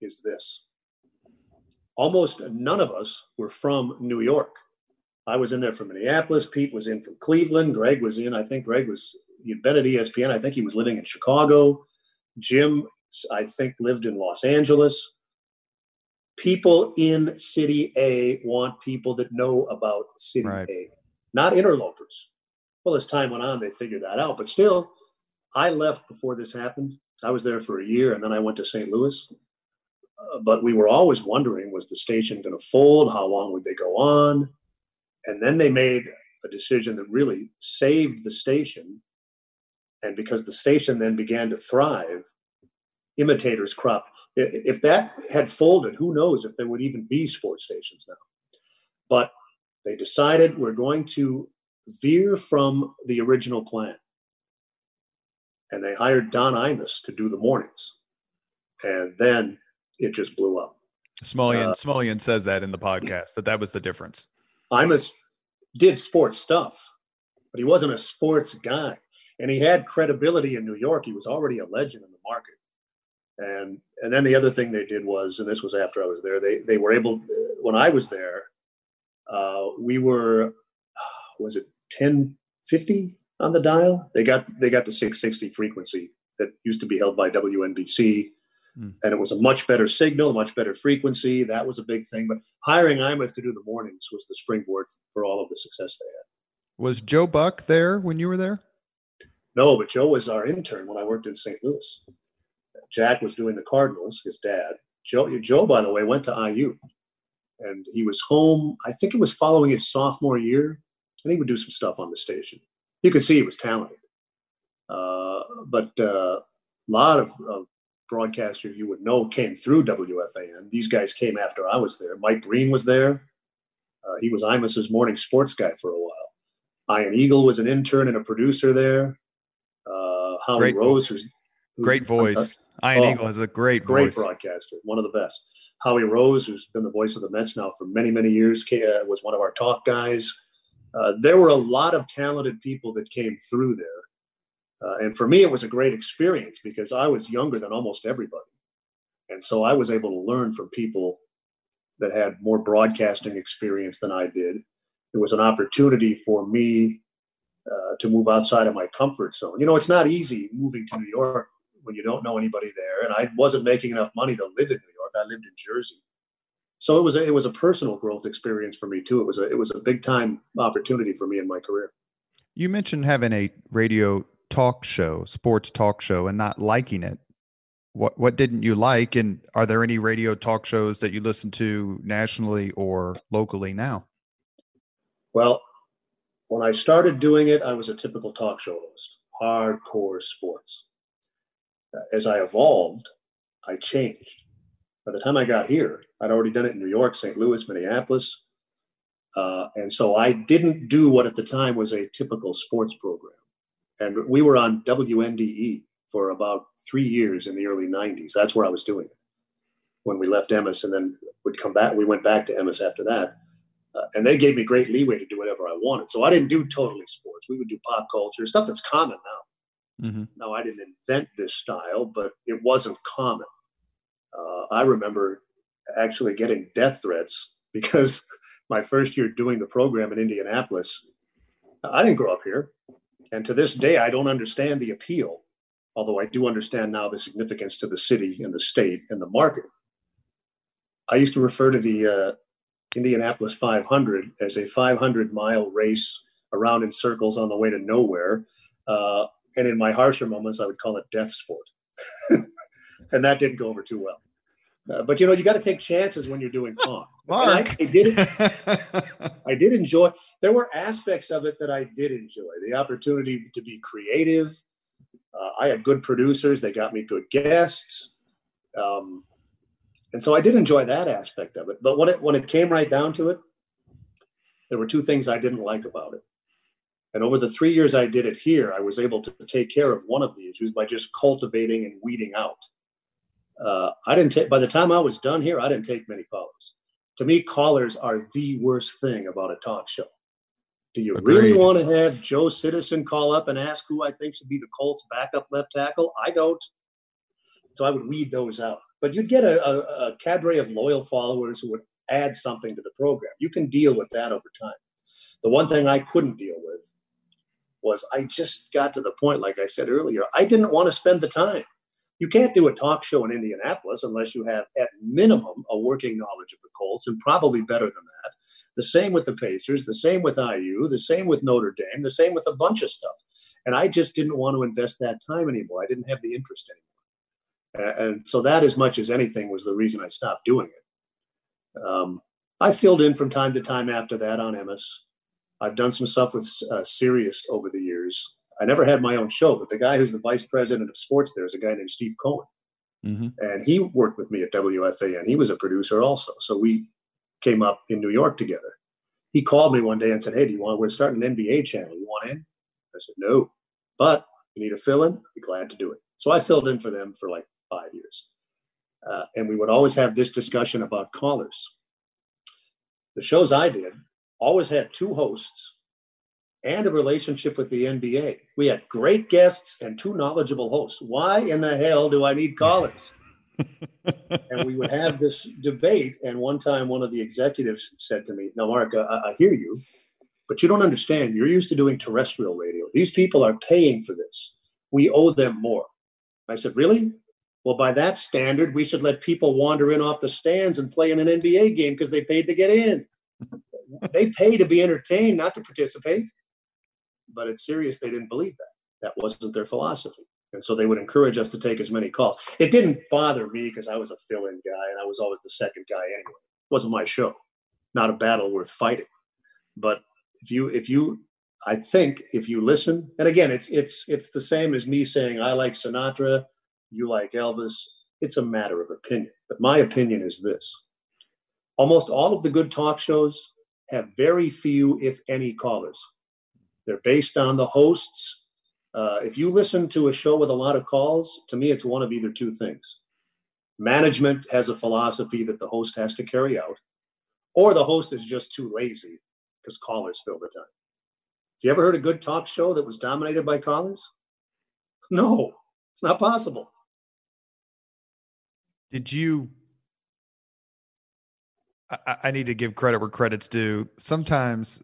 is this: almost none of us were from New York. I was in there from Minneapolis. Pete was in from Cleveland. Greg was in. I think Greg was he'd been at ESPN. I think he was living in Chicago. Jim, I think, lived in Los Angeles. People in City A want people that know about City right. A, not interlopers. Well, as time went on, they figured that out. But still, I left before this happened. I was there for a year, and then I went to St. Louis. Uh, but we were always wondering: was the station going to fold? How long would they go on? And then they made a decision that really saved the station. And because the station then began to thrive, imitators crop. If that had folded, who knows if there would even be sports stations now. But they decided we're going to veer from the original plan. And they hired Don Imus to do the mornings. And then it just blew up. Smulyan, uh, says that in the podcast that that was the difference. Imus did sports stuff, but he wasn't a sports guy. And he had credibility in New York. He was already a legend in the market. And and then the other thing they did was, and this was after I was there, they they were able when I was there, uh, we were was it 1050 on the dial? They got they got the 660 frequency that used to be held by WNBC Mm. And it was a much better signal, much better frequency. That was a big thing. But hiring Imus to do the mornings was the springboard for all of the success they had. Was Joe Buck there when you were there? No, but Joe was our intern when I worked in St. Louis. Jack was doing the Cardinals, his dad. Joe, Joe, by the way, went to IU, and he was home. I think it was following his sophomore year, and he would do some stuff on the station. You could see he was talented, uh, but uh, a lot of, of broadcaster you would know came through WFAN. These guys came after I was there. Mike Breen was there. Uh, he was Imus's morning sports guy for a while. Ian Eagle was an intern and a producer there. Uh, great, Rose, who's, who, great voice. Ian oh, Eagle is a great, great voice. broadcaster, one of the best. Howie Rose, who's been the voice of the Mets now for many, many years, uh, was one of our talk guys. Uh, there were a lot of talented people that came through there uh, and for me, it was a great experience because I was younger than almost everybody. And so I was able to learn from people that had more broadcasting experience than I did. It was an opportunity for me uh, to move outside of my comfort zone. You know, it's not easy moving to New York when you don't know anybody there. And I wasn't making enough money to live in New York. I lived in Jersey. So it was a, it was a personal growth experience for me too. It was a it was a big time opportunity for me in my career. You mentioned having a radio talk show, sports talk show, and not liking it. What what didn't you like? And are there any radio talk shows that you listen to nationally or locally now? Well, when I started doing it, I was a typical talk show host, hardcore sports. As I evolved, I changed. By the time I got here, I'd already done it in New York, St. Louis, Minneapolis. Uh, and so I didn't do what at the time was a typical sports program. And we were on WNDE for about three years in the early 90s. That's where I was doing it when we left Emmis and then would come back. We went back to Emmis after that. Uh, and they gave me great leeway to do whatever I wanted. So I didn't do totally sports. We would do pop culture, stuff that's common now. Mm-hmm. Now, I didn't invent this style, but it wasn't common. Uh, I remember actually getting death threats *laughs* because my first year doing the program in Indianapolis, I didn't grow up here. And to this day, I don't understand the appeal, although I do understand now the significance to the city and the state and the market. I used to refer to the uh, Indianapolis 500 as a 500 mile race around in circles on the way to nowhere. Uh, and in my harsher moments, I would call it death sport. *laughs* and that didn't go over too well. Uh, but you know, you got to take chances when you're doing pong. *laughs* Mark, I, I, did. *laughs* I did enjoy. There were aspects of it that I did enjoy. The opportunity to be creative. Uh, I had good producers. They got me good guests, um, and so I did enjoy that aspect of it. But when it when it came right down to it, there were two things I didn't like about it. And over the three years I did it here, I was able to take care of one of the issues by just cultivating and weeding out uh, I didn't take, by the time I was done here, I didn't take many callers. To me, callers are the worst thing about a talk show. Do you Agreed. really want to have Joe Citizen call up and ask who I think should be the Colts backup left tackle? I don't. So I would weed those out. But you'd get a, a, a cadre of loyal followers who would add something to the program. You can deal with that over time. The one thing I couldn't deal with was I just got to the point, like I said earlier, I didn't want to spend the time. You can't do a talk show in Indianapolis unless you have, at minimum, a working knowledge of the Colts, and probably better than that. The same with the Pacers, the same with IU, the same with Notre Dame, the same with a bunch of stuff. And I just didn't want to invest that time anymore. I didn't have the interest anymore. And so that, as much as anything, was the reason I stopped doing it. Um, I filled in from time to time after that on Emmis. I've done some stuff with uh, Sirius over the years. I never had my own show, but the guy who's the vice president of sports there is a guy named Steve Cohen. Mm-hmm. And he worked with me at WFAN. He was a producer also. So we came up in New York together. He called me one day and said, Hey, do you want, we're starting an NBA channel. You want in? I said, No, but you need a fill in? I'd be glad to do it. So I filled in for them for like five years. Uh, and we would always have this discussion about callers. The shows I did always had two hosts and a relationship with the NBA. We had great guests and two knowledgeable hosts. Why in the hell do I need callers? *laughs* and we would have this debate. And one time, one of the executives said to me, Now, Mark, I, I hear you, but you don't understand. You're used to doing terrestrial radio. These people are paying for this. We owe them more. I said, Really? Well, by that standard, we should let people wander in off the stands and play in an NBA game because they paid to get in. They pay to be entertained, not to participate. But at Sirius, they didn't believe that. That wasn't their philosophy. And so they would encourage us to take as many calls. It didn't bother me because I was a fill in guy and I was always the second guy anyway. It wasn't my show, not a battle worth fighting. But if you, if you, I think if you listen, and again, it's it's it's the same as me saying I like Sinatra, you like Elvis. It's a matter of opinion. But my opinion is this: almost all of the good talk shows have very few, if any, callers. They're based on the hosts. Uh, if you listen to a show with a lot of calls, to me, it's one of either two things. Management has a philosophy that the host has to carry out, or the host is just too lazy because callers fill the time. Have you ever heard a good talk show that was dominated by callers? No, it's not possible. Did you I, I, need to give credit where credit's due. Sometimes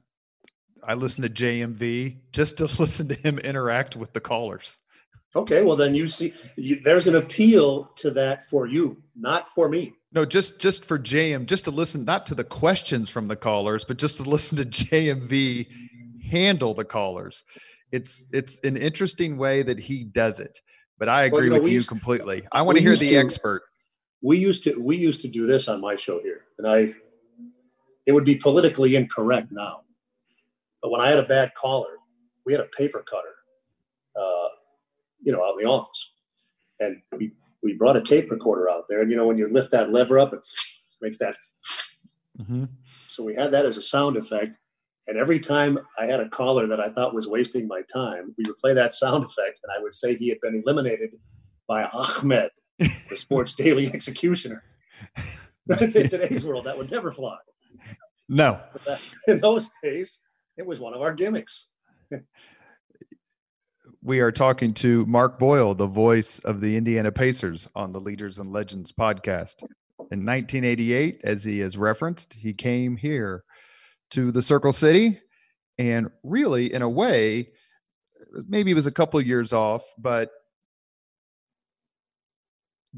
I listen to JMV just to *laughs* listen to him interact with the callers. Okay, well then you see you, there's an appeal to that for you, not for me. No, just just for JM, just to listen not to the questions from the callers, but just to listen to JMV handle the callers. It's it's an interesting way that he does it. But I agree well, you know, with you completely. To, *laughs* I want to hear the to, expert. We used to we used to do this on my show here, and I it would be politically incorrect now but when I had a bad caller, we had a paper cutter, uh, you know, out in the office, and we we brought a tape recorder out there. And you know, when you lift that lever up, it *laughs* makes that. *laughs* Mm-hmm. So we had that as a sound effect. And every time I had a caller that I thought was wasting my time, we would play that sound effect, and I would say he had been eliminated by Ahmed, the sports daily executioner. *laughs* in today's world, that would never fly. No. Uh, in those days, it was one of our gimmicks. we are talking to Mark Boyle, the voice of the Indiana Pacers on the Leaders and Legends podcast. In 1988, as he has referenced, he came here to the Circle City. And really, in a way, maybe it was a couple years off, but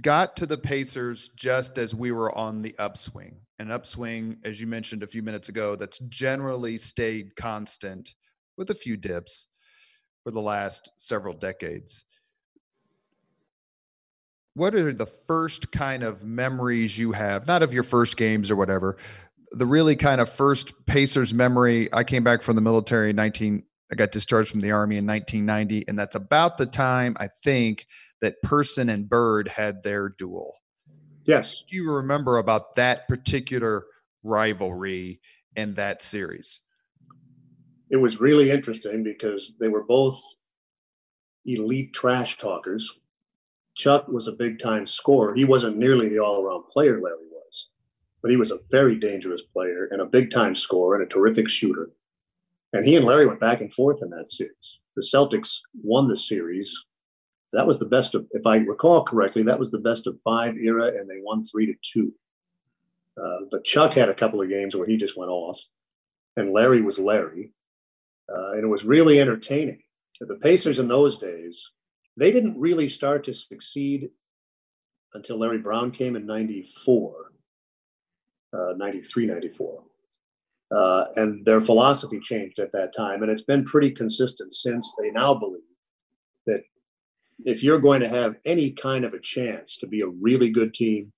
got to the Pacers just as we were on the upswing. An upswing, as you mentioned a few minutes ago, that's generally stayed constant with a few dips for the last several decades. What are the first kind of memories you have, not of your first games or whatever, the really kind of first Pacers memory? I came back from the military in 19, I got discharged from the Army in 1990, and that's about the time I think that Person and Bird had their duel. Yes. Do you remember about that particular rivalry in that series? It was really interesting because they were both elite trash talkers. Chuck was a big time scorer. He wasn't nearly the all around player Larry was, but he was a very dangerous player and a big time scorer and a terrific shooter. And he and Larry went back and forth in that series. The Celtics won the series that was the best of, if I recall correctly, that was the best of five era, and they won three to two. Uh, but Chuck had a couple of games where he just went off, and Larry was Larry, uh, and it was really entertaining. The Pacers in those days, they didn't really start to succeed until Larry Brown came in 94, uh, 93, 94. Uh, and their philosophy changed at that time. And it's been pretty consistent since. They now believe if you're going to have any kind of a chance to be a really good team,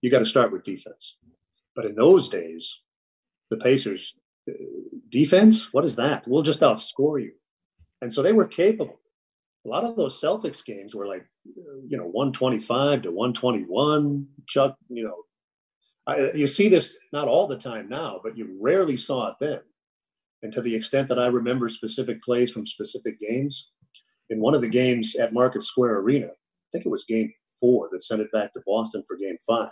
you got to start with defense. But in those days, the Pacers uh, defense, what is that? We'll just outscore you. And so they were capable. A lot of those Celtics games were like, you know, 125 to 121. Chuck, you know, I, you see this not all the time now, but you rarely saw it then. And to the extent that I remember specific plays from specific games, in one of the games at Market Square Arena, I think it was game four that sent it back to Boston for game five.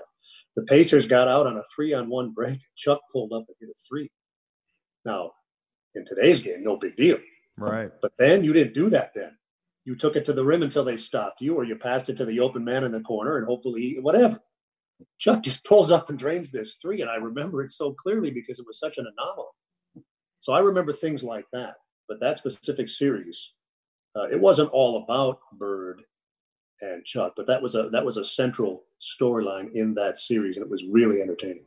The Pacers got out on a three on one break. Chuck pulled up and hit a three. Now, in today's game, no big deal. Right. But then you didn't do that then. You took it to the rim until they stopped you, or you passed it to the open man in the corner, and hopefully, whatever. Chuck just *laughs* pulls up and drains this three. And I remember it so clearly because it was such an anomaly. So I remember things like that. But that specific series, uh, it wasn't all about Bird and Chuck, but that was a that was a central storyline in that series, and it was really entertaining.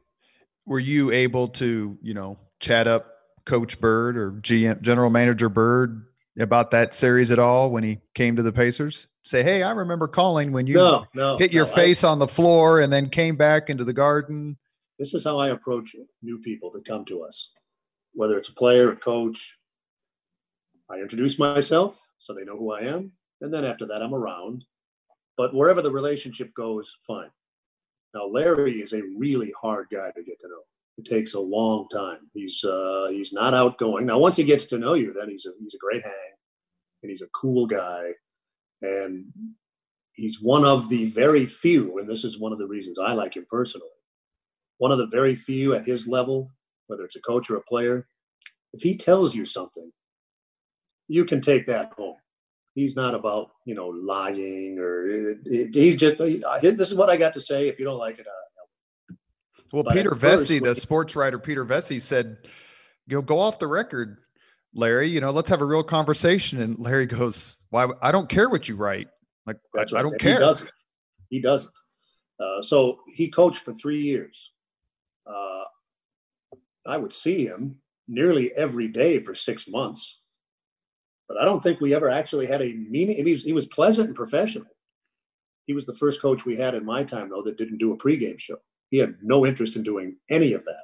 Were you able to, you know, chat up Coach Bird or GM General Manager Bird about that series at all when he came to the Pacers? Say, hey, I remember calling when you no, no, hit your no, face I, on the floor and then came back into the garden. This is how I approach new people that come to us, whether it's a player, a coach. I introduce myself so they know who I am. And then after that, I'm around. But wherever the relationship goes, fine. Now, Larry is a really hard guy to get to know. It takes a long time. He's uh, he's not outgoing. Now, once he gets to know you, then he's a he's a great hang, and he's a cool guy, and he's one of the very few. And this is one of the reasons I like him personally. One of the very few at his level, whether it's a coach or a player, if he tells you something, you can take that home. He's not about you know lying or it, it, he's just this is what I got to say. If you don't like it, uh, well, but Peter Vecsey, the sports writer Peter Vecsey said, "You know, go off the record, Larry. You know, let's have a real conversation." And Larry goes, "Why? I don't care what you write. Like, That's I, right. I don't and care." He doesn't. He doesn't. Uh, so he coached for three years. Uh, I would see him nearly every day for six months but I don't think we ever actually had a meaning. He was, he was pleasant and professional. He was the first coach we had in my time, though, that didn't do a pregame show. He had no interest in doing any of that.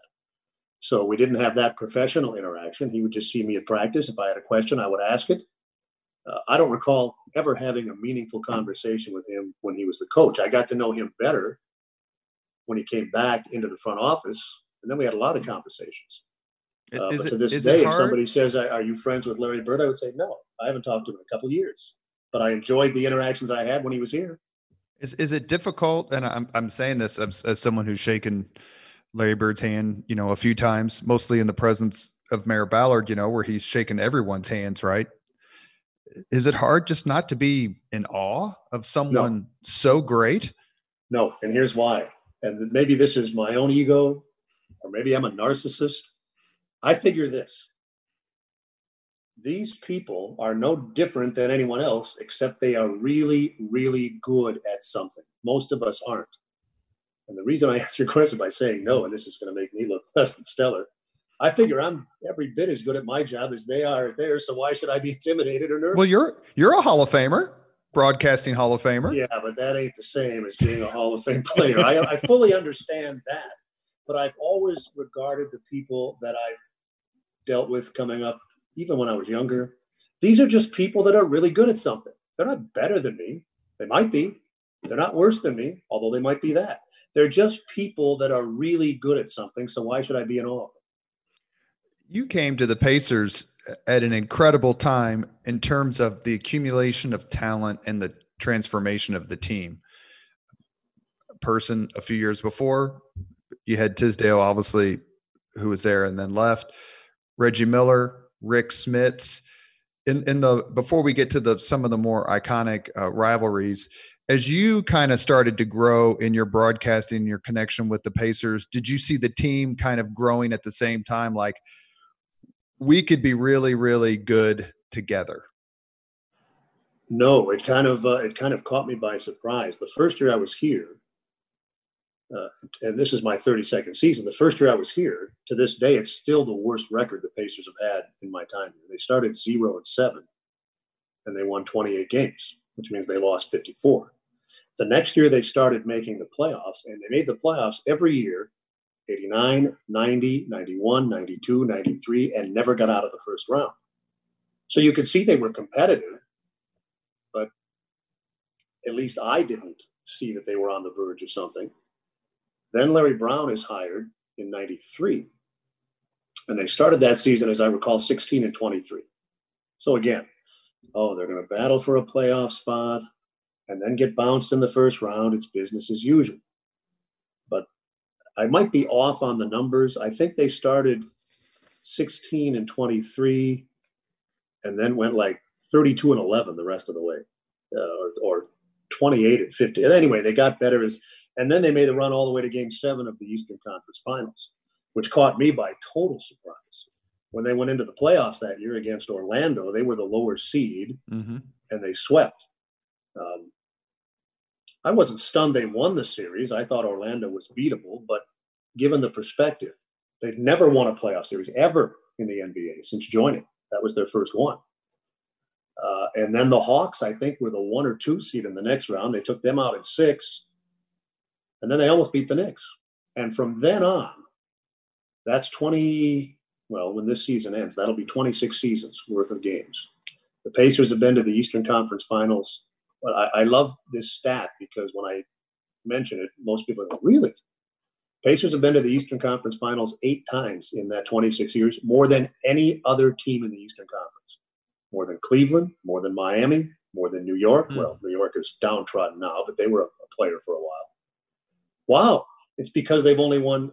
So we didn't have that professional interaction. He would just see me at practice. If I had a question, I would ask it. Uh, I don't recall ever having a meaningful conversation with him when he was the coach. I got to know him better when he came back into the front office And then we had a lot of conversations. Uh, Is but it- to this is day, if somebody says, "Are you friends with Larry Bird?" I would say, "No, I haven't talked to him in a couple years." But I enjoyed the interactions I had when he was here. Is is it difficult? And I'm I'm saying this as, as someone who's shaken Larry Bird's hand, you know, a few times, mostly in the presence of Mayor Ballard, you know, where he's shaken everyone's hands, right? Is it hard just not to be in awe of someone so great? No, and here's why. And maybe this is my own ego, or maybe I'm a narcissist. I figure this these people are no different than anyone else, except they are really, really good at something. Most of us aren't. And the reason I *laughs* answer your question by saying no, and this is going to make me look *laughs* less than stellar, I figure I'm every bit as good at my job as they are at theirs. So why should I be *laughs* intimidated or nervous? Well, you're you're a Hall of Famer, broadcasting Hall of Famer. Yeah, but that ain't the same as being a Hall of Fame player. I, I fully understand that, but I've always regarded the people that I've dealt with coming up, even when I was younger. These are just people that are really good at something. They're not better than me. They might be. They're not worse than me, although they might be that. They're just people that are really good at something. So why should I be in awe? You came to the Pacers at an incredible time in terms of the accumulation of talent and the transformation of the team. A person a few years before, you had Tisdale, obviously, who was there and then left. Reggie Miller, Rick Smits. In in the before we get to the some of the more iconic uh, rivalries, as you kind of started to grow in your broadcasting, your connection with the Pacers, did you see the team kind of growing at the same time? Like we could be really, really good together. No, it kind of uh, it kind of caught me by surprise. The first year I was here, uh, and this is my 32nd season. The first year I was here, to this day, it's still the worst record the Pacers have had in my time. They started zero and seven, and they won 28 games, which means they lost 54. The next year they started making the playoffs, and they made the playoffs every year 89, 90, 91, 92, 93, and never got out of the first round. So you could see they were competitive, but at least I didn't see that they were on the verge of something. Then Larry Brown is hired in 93. And they started that season, as I recall, 16 and 23. So again, oh, they're going to battle for a playoff spot and then get bounced in the first round. It's business as usual. But I might be off on the numbers. I think they started 16 and 23 and then went like 32 and 11 the rest of the way, uh, or, or 28 at 50. And anyway, they got better as, and then they made the run all the way to game seven of the Eastern Conference Finals, which caught me by total surprise. When they went into the playoffs that year against Orlando, they were the lower seed Mm-hmm. and they swept. Um, I wasn't stunned they won the series. I thought Orlando was beatable, but given the perspective, they'd never won a playoff series ever in the NBA since joining. That was their first one. Uh, and then the Hawks, I think, were the one or two seed in the next round. They took them out in six, and then they almost beat the Knicks. And from then on, that's 20. Well, when this season ends, that'll be 26 seasons worth of games. The Pacers have been to the Eastern Conference Finals. But I, I love this stat because when I mention it, most people go, really? Pacers have been to the Eastern Conference Finals eight times in that 26 years, more than any other team in the Eastern Conference. More than Cleveland, more than Miami, more than New York. Hmm. Well, New York is downtrodden now, but they were a, a player for a while. Wow. It's because they've only won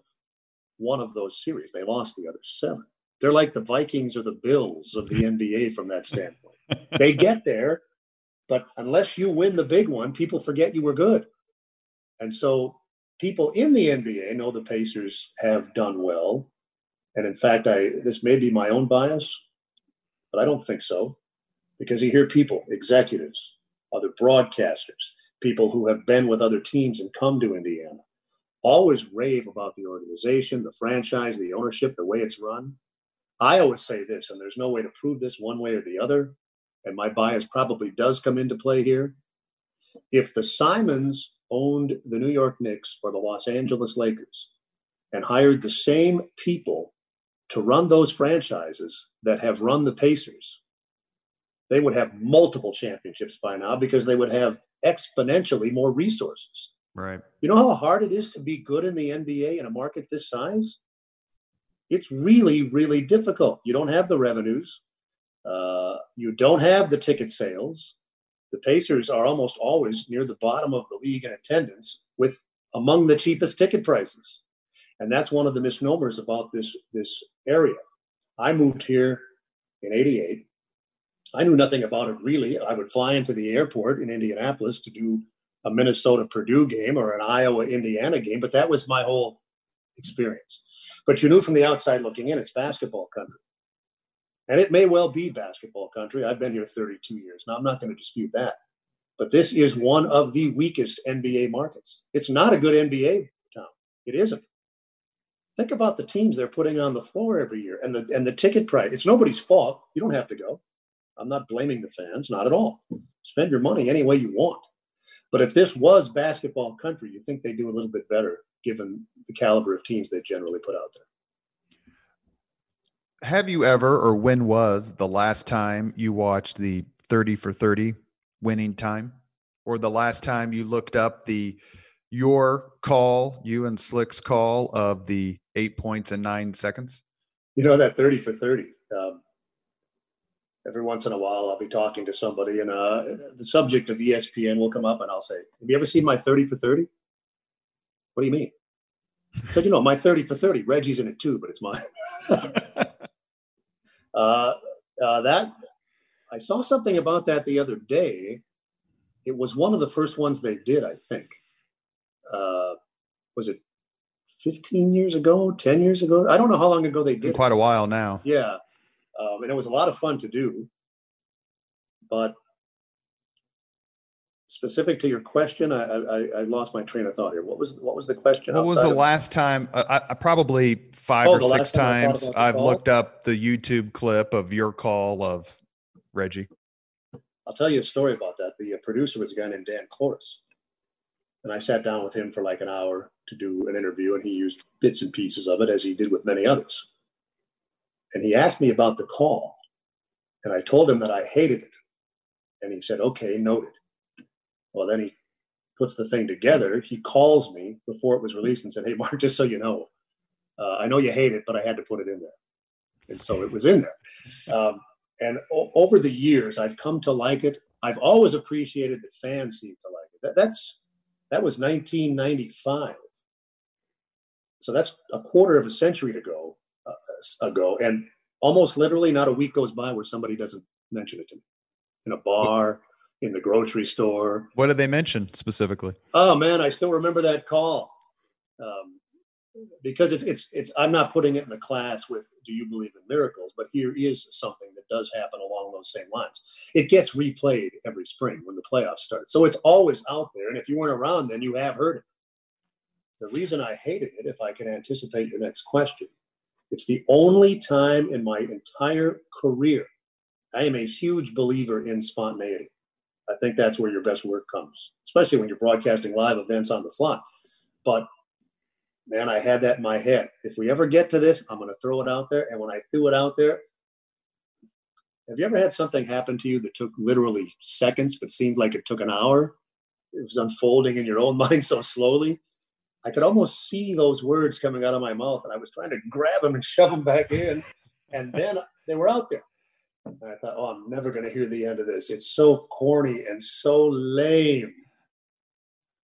one of those series. They lost the other seven. They're like the Vikings or the Bills of the NBA from that standpoint. *laughs* They get there, but unless you win the big one, people forget you were good. And so people in the NBA know the Pacers have done well. And in fact, I this may be my own bias, but I don't think so. Because you hear people, executives, other broadcasters, people who have been with other teams and come to Indiana, always rave about the organization, the franchise, the ownership, the way it's run. I always say this, and there's no way to prove this one way or the other, and my bias probably does come into play here. If the Simons owned the New York Knicks or the Los Angeles Lakers and hired the same people to run those franchises that have run the Pacers, they would have multiple championships by now because they would have exponentially more resources. Right. You know how hard it is to be good in the NBA in a market this size? it's really, really difficult. You don't have the revenues. Uh, you don't have the ticket sales. The Pacers are almost always near the bottom of the league in attendance with among the cheapest ticket prices. And that's one of the misnomers about this, this area. I moved here in 88. I knew nothing about it really. I would fly into the airport in Indianapolis to do a Minnesota Purdue game or an Iowa Indiana game, but that was my whole experience. But you knew from the outside looking in, it's basketball country. And it may well be basketball country. I've been here 32 years. Now, I'm not going to dispute that. But this is one of the weakest NBA markets. It's not a good NBA town. It isn't. Think about the teams they're putting on the floor every year and the and the ticket price. It's nobody's fault. You don't have to go. I'm not blaming the fans, not at all. Spend your money any way you want. But if this was basketball country, you think they do a little bit better given the caliber of teams they generally put out there. Have you ever, or when was the last time you watched the 30 for 30 winning time? Or the last time you looked up the your call, you and Slick's call of the eight points in nine seconds? You know, that 30 for 30. Um, every once in a while, I'll be talking to somebody, and uh, the subject of ESPN will come up, and I'll say, Have you ever seen my 30 for 30? What do you mean? So, you know, my 30 for 30, Reggie's in it too, but it's mine. *laughs* uh, uh, that I saw something about that the other day. It was one of the first ones they did, I think. Uh, was it 15 years ago, 10 years ago? I don't know how long ago they did. quite a while now. Yeah. Um, and it was a lot of fun to do. But specific to your question, I, I, I, lost my train of thought here. What was what was the question? What was the of- last time? Uh, I, probably five oh, or six times I've looked up the YouTube clip of your call of Reggie. I'll tell you a story about that. The uh, producer was a guy named Dan Klores, and I sat down with him for like an hour to do an interview, and he used bits and pieces of it as he did with many others. And he asked me about the call, and I told him that I hated it, and he said, "Okay, noted." Well, then he puts the thing together. He calls me before it was released and said, Hey, Mark, just so you know, uh, I know you hate it, but I had to put it in there. And so it was in there. Um, and o- over the years, I've come to like it. I've always appreciated that fans seem to like it. That, that's that was 1995. So that's a quarter of a century ago. Uh, ago, and almost literally, not a week goes by where somebody doesn't mention it to me in a bar, in the grocery store. What did they mention specifically? Oh man, I still remember that call. Um, because it's it's it's I'm not putting it in the class with do you believe in miracles, but here is something that does happen along those same lines. It gets replayed every spring when the playoffs start. So it's always out there. And if you weren't around then you have heard it. The reason I hated it, if I can anticipate your next question, it's the only time in my entire career I am a huge believer in spontaneity. I think that's where your best work comes, especially when you're broadcasting live events on the fly. But man, I had that in my head. If we ever get to this, I'm going to throw it out there. And when I threw it out there, have you ever had something happen to you that took literally seconds, but seemed like it took an hour? It was unfolding in your own *laughs* mind so slowly. I could almost see those words coming out of my mouth, and I was trying to grab them and shove them back in. And then they were out there. And I thought, oh, I'm never going to hear the end of this. It's so corny and so lame.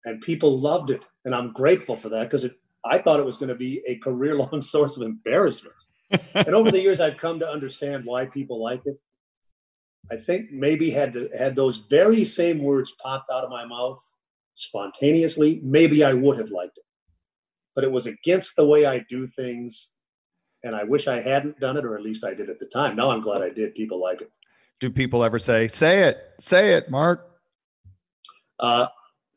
And people loved it. And I'm grateful for that because I thought it was going to be a career long *laughs* source of embarrassment. and over the years, I've come to understand why people like it. I think maybe had the, had those very same words popped out of my mouth spontaneously, maybe I would have liked it. But it was against the way I do things and I wish I hadn't done it, or at least I did at the time. Now I'm glad I did. People like it. Do people ever say, "Say it, say it, Mark"? Uh,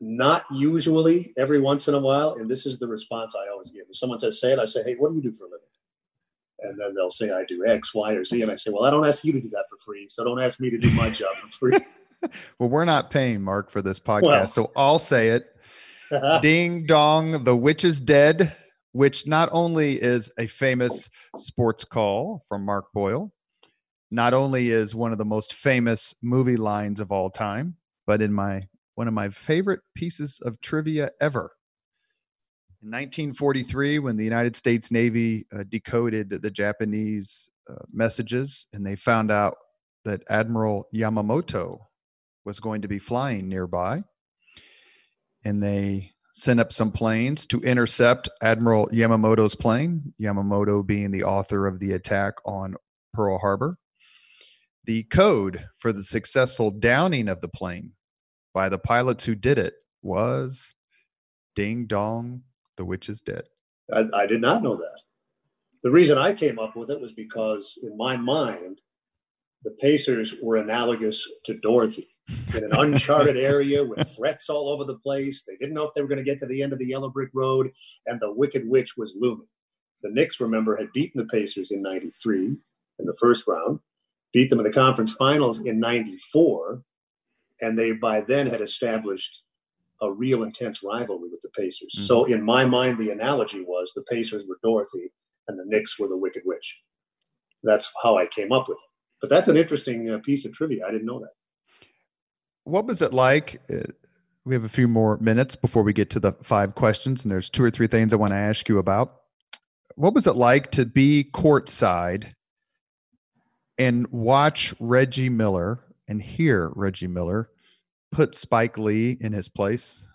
not usually. Every once in a while, and this is the response I always give. If someone says, "Say it," I say, "Hey, what do you do for a living?" And then they'll say, "I do X, Y, or Z," and I say, "Well, I don't ask you to do that for free, so don't ask me to do my job for free." *laughs* well, we're not paying Mark for this podcast, well. so I'll say it. Ding dong, the witch is dead which not only is a famous sports call from Mark Boyle, not only is one of the most famous movie lines of all time, but in my one of my favorite pieces of trivia ever. In 1943, when the United States Navy uh, decoded the Japanese uh, messages and they found out that Admiral Yamamoto was going to be flying nearby, and they sent up some planes to intercept Admiral Yamamoto's plane, Yamamoto being the author of the attack on Pearl Harbor. The code for the successful downing of the plane by the pilots who did it was Ding Dong, the witch is dead. I, I did not know that. The reason I came up with it was because, in my mind, the Pacers were analogous to Dorothy in an uncharted area with threats all over the place. They didn't know if they were going to get to the end of the yellow brick road, and the Wicked Witch was looming. The Knicks, remember, had beaten the Pacers in 93 in the first round, beat them in the conference finals in 94, and they by then had established a real intense rivalry with the Pacers. Mm-hmm. So, in my mind, the analogy was the Pacers were Dorothy and the Knicks were the Wicked Witch. That's how I came up with it. But that's an interesting uh, piece of trivia. I didn't know that. What was it like? Uh, we have a few more minutes before we get to the five questions, and there's two or three things I want to ask you about. What was it like to be courtside and watch Reggie Miller and hear Reggie Miller put Spike Lee in his place?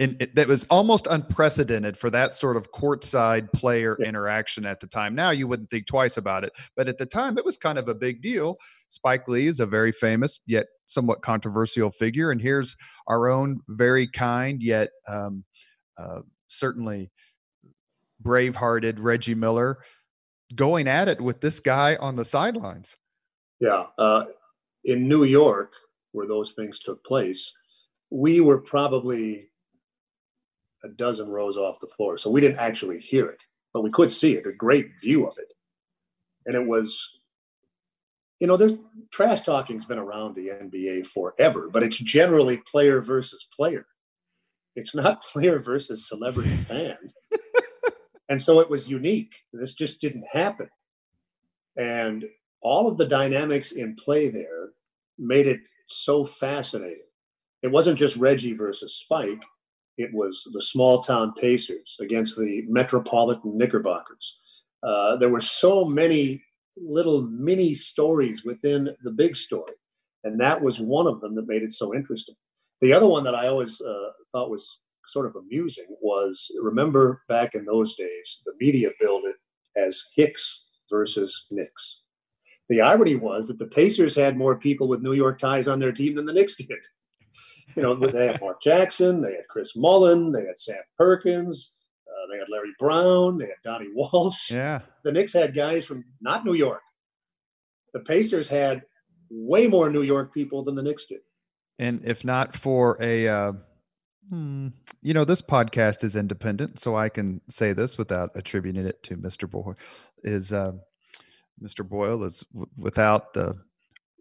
And it, that was almost unprecedented for that sort of courtside player yeah. interaction at the time. Now you wouldn't think twice about it, but at the time it was kind of a big deal. Spike Lee is a very famous yet somewhat controversial figure, and here's our own very kind yet um, uh, certainly brave-hearted Reggie Miller going at it with this guy on the sidelines. Yeah, uh, in New York, where those things took place, we were probably a dozen rows off the floor. So we didn't actually hear it, but we could see it, a great view of it. And it was, you know, there's trash talking's been around the NBA forever, but it's generally player versus player. It's not *laughs* player versus celebrity fan. *laughs* and so it was unique. This just didn't happen. And all of the dynamics in play there made it so fascinating. It wasn't just Reggie versus Spike it was the small town Pacers against the metropolitan Knickerbockers. Uh, there were so many little mini stories within the big story, and that was one of them that made it so interesting. The other one that I always uh, thought was sort of amusing was remember back in those days, the media billed it as Hicks versus Knicks. The irony was that the Pacers had more people with New York ties on their team than the Knicks did you know, they had Mark Jackson, they had Chris Mullin, they had Sam Perkins, uh, they had Larry Brown, they had Donnie Walsh. Yeah. The Knicks had guys from not New York. The Pacers had way more New York people than the Knicks did. And if not for a, uh, hmm, you know, this podcast is independent, so I can say this without attributing it to Mr. Boyle. Is uh, Mr. Boyle is w- without the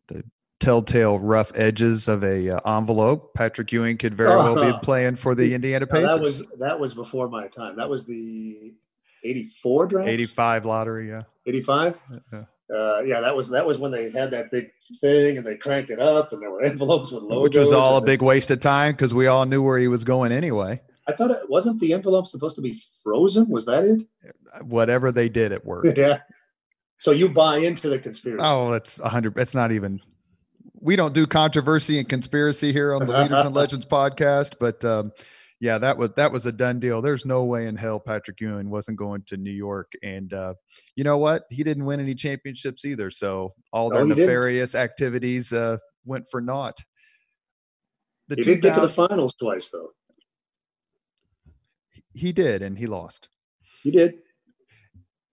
the telltale rough edges of a uh, envelope, Patrick Ewing could very well be *laughs* playing for the Indiana Pacers. that was that was before my time. That was the '84 draft, '85 lottery, yeah, '85. Yeah. Uh, yeah, that was that was when they had that big thing and they cranked it up and there were *laughs* envelopes with logos. Which was all a big waste of time because we all knew where he was going anyway. I thought it wasn't the envelope supposed to be frozen. Was that it? Whatever they did, it worked. *laughs* yeah. So you buy into the conspiracy? Oh, it's a hundred. It's not even we don't do controversy and conspiracy here on the *laughs* Leaders and Legends podcast, but um, yeah, that was that was a done deal. There's no way in hell Patrick Ewing wasn't going to New York, and uh, you know what? He didn't win any championships either. So all their no, nefarious didn't. activities uh, went for naught. The he did get to the finals twice, though. He did, and he lost. He did.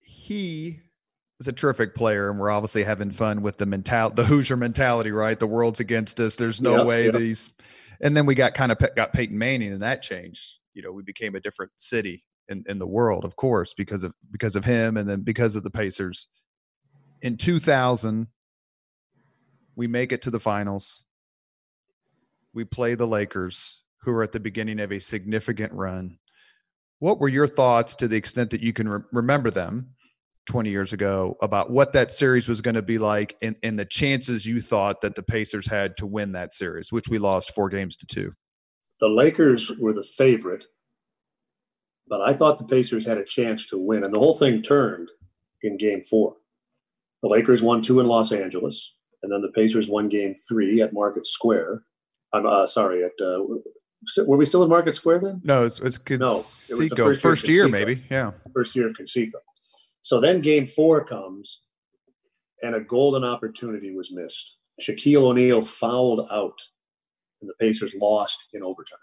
He is a terrific player, and we're obviously having fun with the mental, the Hoosier mentality, right? The world's against us. There's no yep, way yep. these. And then we got kind of got Peyton Manning, and that changed. You know, we became a different city in, in the world, of course, because of because of him, and then because of the Pacers. In 2000, we make it to the finals. We play the Lakers, who are at the beginning of a significant run. What were your thoughts to the extent that you can re- remember them? 20 years ago about what that series was going to be like and, and the chances you thought that the Pacers had to win that series, which we lost four games to two? The Lakers were the favorite But I thought the Pacers had a chance to win, and the whole thing turned in game four. The Lakers won two in Los Angeles, and then the Pacers won game three at Market Square. I'm uh, sorry, at uh, were we still in Market Square then? No, it's, it's no, it was the first, first year, year maybe. Yeah, first year of Conseco. So then game four comes, and a golden opportunity was missed. Shaquille O'Neal fouled out, and the Pacers lost in overtime.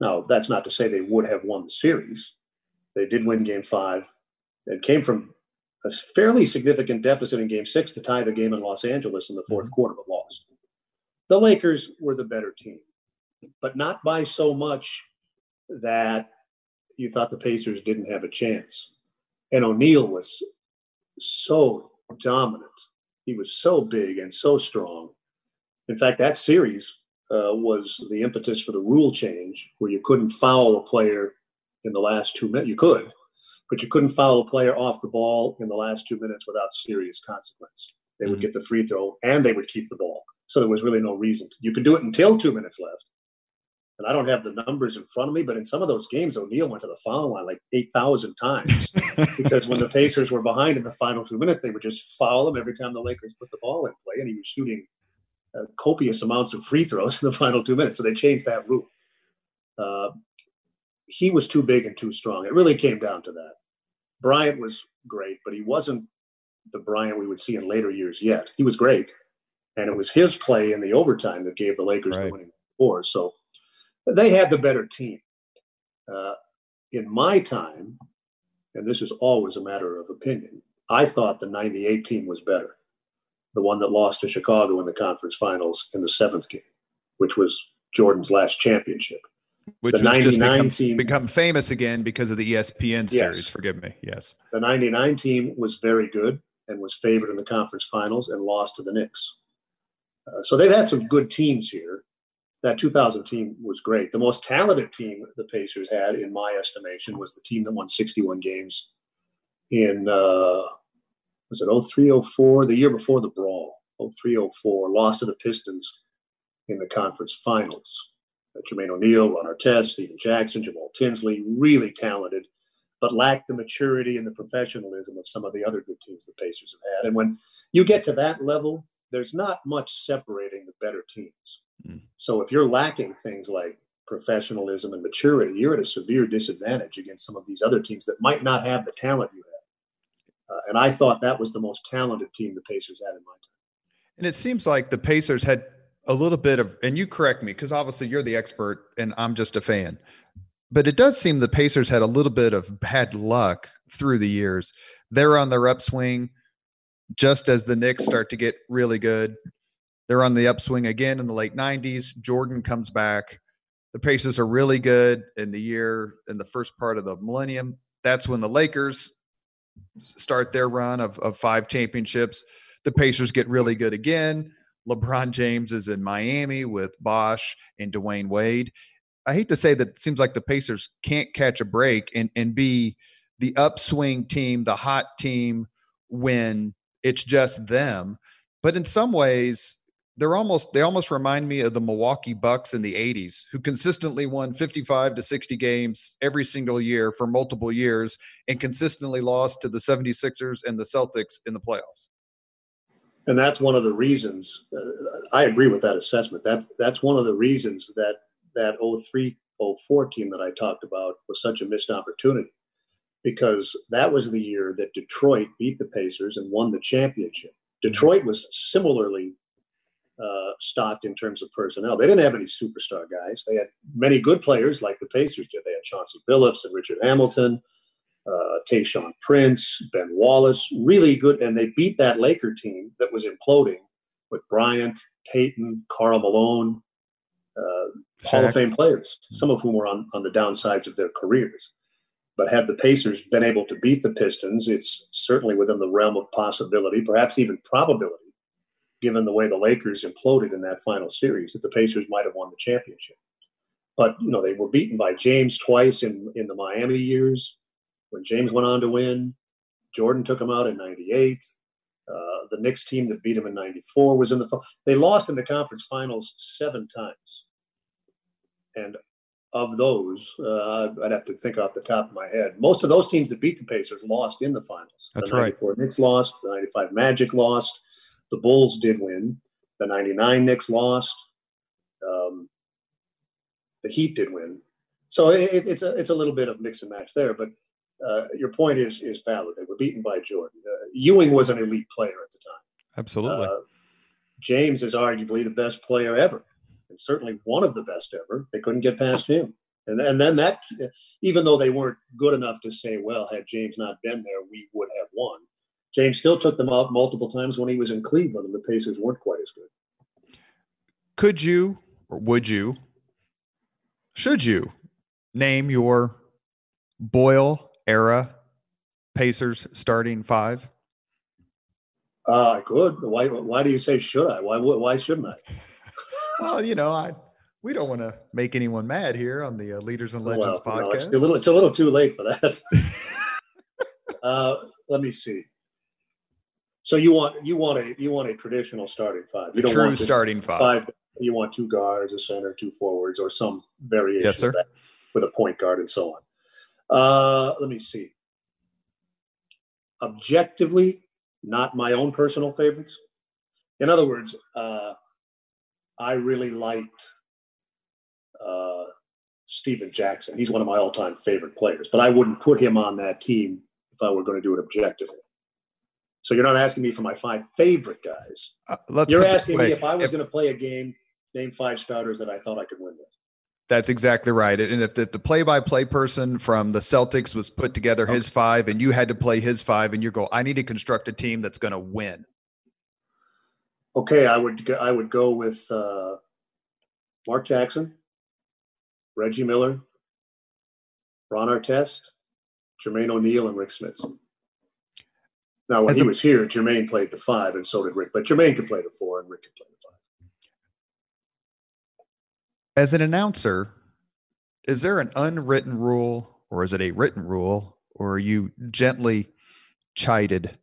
Now, that's not to say they would have won the series. They did win game five. It came from a fairly significant deficit in game six to tie the game in Los Angeles in the 4th mm-hmm. quarter, but lost. The Lakers were the better team, but not by so much that you thought the Pacers didn't have a chance. And O'Neal was so dominant. He was so big and so strong. In fact, that series uh, was the impetus for the rule change where you couldn't foul a player in the last two minutes. You could, but you couldn't foul a player off the ball in the last two minutes without serious consequence. They would mm-hmm. get the free throw and they would keep the ball. So there was really no reason. To, you could do it until two minutes left. And I don't have the numbers in front of me, but in some of those games, O'Neal went to the foul line like 8,000 times *laughs* because when the Pacers were behind in the final two minutes, they would just foul him every time the Lakers put the ball in play. And he was shooting uh, copious amounts of free throws *laughs* in the final two minutes. So they changed that rule. Uh, he was too big and too strong. It really came down to that. Bryant was great, but he wasn't the Bryant we would see in later years yet. He was great. And it was his play in the overtime that gave the Lakers right. the winning four. So they had the better team. Uh, in my time, and this is always a matter of opinion, I thought the 98 team was better the one that lost to Chicago in the conference finals in the seventh game, which was Jordan's last championship. Which the 99 become, team become famous again because of the ESPN series. Yes. Forgive me. Yes. The 99 team was very good and was favored in the conference finals and lost to the Knicks. Uh, so they've had some good teams here. That 2000 team was great. The most talented team the Pacers had, in my estimation, was the team that won 61 games in uh, was it 0304, the year before the brawl, 0304, lost to the Pistons in the conference finals. Uh, Jermaine O'Neal, Ron Artest, Stephen Jackson, Jamal Tinsley, really talented, but lacked the maturity and the professionalism of some of the other good teams the Pacers have had. And when you get to that level, there's not much separating the better teams. Mm. So if you're lacking things like professionalism and maturity, you're at a severe disadvantage against some of these other teams that might not have the talent you have. Uh, and I thought that was the most talented team the Pacers had in my time. And it seems like the Pacers had a little bit of, and you correct me because obviously you're the expert and I'm just a fan. But it does seem the Pacers had a little bit of bad luck through the years. They're on their upswing just as the Knicks start to get really good. They're on the upswing again in the late 90s. Jordan comes back. The Pacers are really good in the year in the first part of the millennium. That's when the Lakers start their run of, of five championships. The Pacers get really good again. LeBron James is in Miami with Bosh and Dwyane Wade. I hate to say that it seems like the Pacers can't catch a break and, and be the upswing team, the hot team when it's just them. But in some ways, they're almost they almost remind me of the Milwaukee Bucks in the 80s who consistently won 55 to 60 games every single year for multiple years and consistently lost to the 76ers and the Celtics in the playoffs. And that's one of the reasons uh, I agree with that assessment. That that's one of the reasons that that 03 04 team that I talked about was such a missed opportunity because that was the year that Detroit beat the Pacers and won the championship. Detroit was similarly uh, stocked in terms of personnel. They didn't have any superstar guys. They had many good players like the Pacers did. They had Chauncey Billups and Richard Hamilton, uh, Tayshaun Prince, Ben Wallace, really good. And they beat that Laker team that was imploding with Bryant, Payton, Karl Malone, uh, Hall of Fame players, some of whom were on, on the downsides of their careers. But had the Pacers been able to beat the Pistons, it's certainly within the realm of possibility, perhaps even probability, given the way the Lakers imploded in that final series, that the Pacers might have won the championship. But you know, they were beaten by James twice in in the Miami years when James went on to win. Jordan took him out in '98. Uh, the Knicks team that beat him in '94 was in the. They lost in the conference finals seven times, and of those, uh, I'd have to think off the top of my head. Most of those teams that beat the Pacers lost in the finals. That's the 94 right. Knicks lost. The 95 Magic lost. The Bulls did win. The 99 Knicks lost. Um, the Heat did win. So it, it's a it's a little bit of mix and match there. But uh, your point is is valid. They were beaten by Jordan. Uh, Ewing was an elite player at the time. Absolutely. Uh, James is arguably the best player ever, and certainly one of the best ever. They couldn't get past him, and and then that, even though they weren't good enough to say, well, had James not been there, we would have won. James still took them out multiple times when he was in Cleveland, and the Pacers weren't quite as good. Could you or would you, should you name your Boyle era Pacers starting five? Uh, I could. Why? Why do you say should I? Why? Why shouldn't I? *laughs* Well, you know, I we don't want to make anyone mad here on the uh, Leaders and Legends well, no, podcast. it's a little. It's a little too late for that. *laughs* uh, let me see. So you want you want a you want a traditional starting five. You don't True want starting five. five. You want two guards, a center, two forwards, or some variation Yes, sir. of that with a point guard and so on. Uh, let me see. Objectively, not my own personal favorites. In other words, uh, I really liked uh, Stephen Jackson. He's one of my all-time favorite players, but I wouldn't put him on that team if I were going to do it objectively. So you're not asking me for my five favorite guys. Uh, You're put it this asking me if I was going to play a game, name five starters that I thought I could win with. That's exactly right. And if the, the play-by-play person from the Celtics was put together his five, and you had to play his five, and you go, I need to construct a team that's going to win. Okay, I would go, I would go with uh, Mark Jackson, Reggie Miller, Ron Artest, Jermaine O'Neal, and Rik Smits. Now, when As he a- was here, Jermaine played the five, and so did Rick. But Jermaine could play the four, and Rick could play the five. As an announcer, is there an unwritten rule, or is it a written rule, or are you gently chided?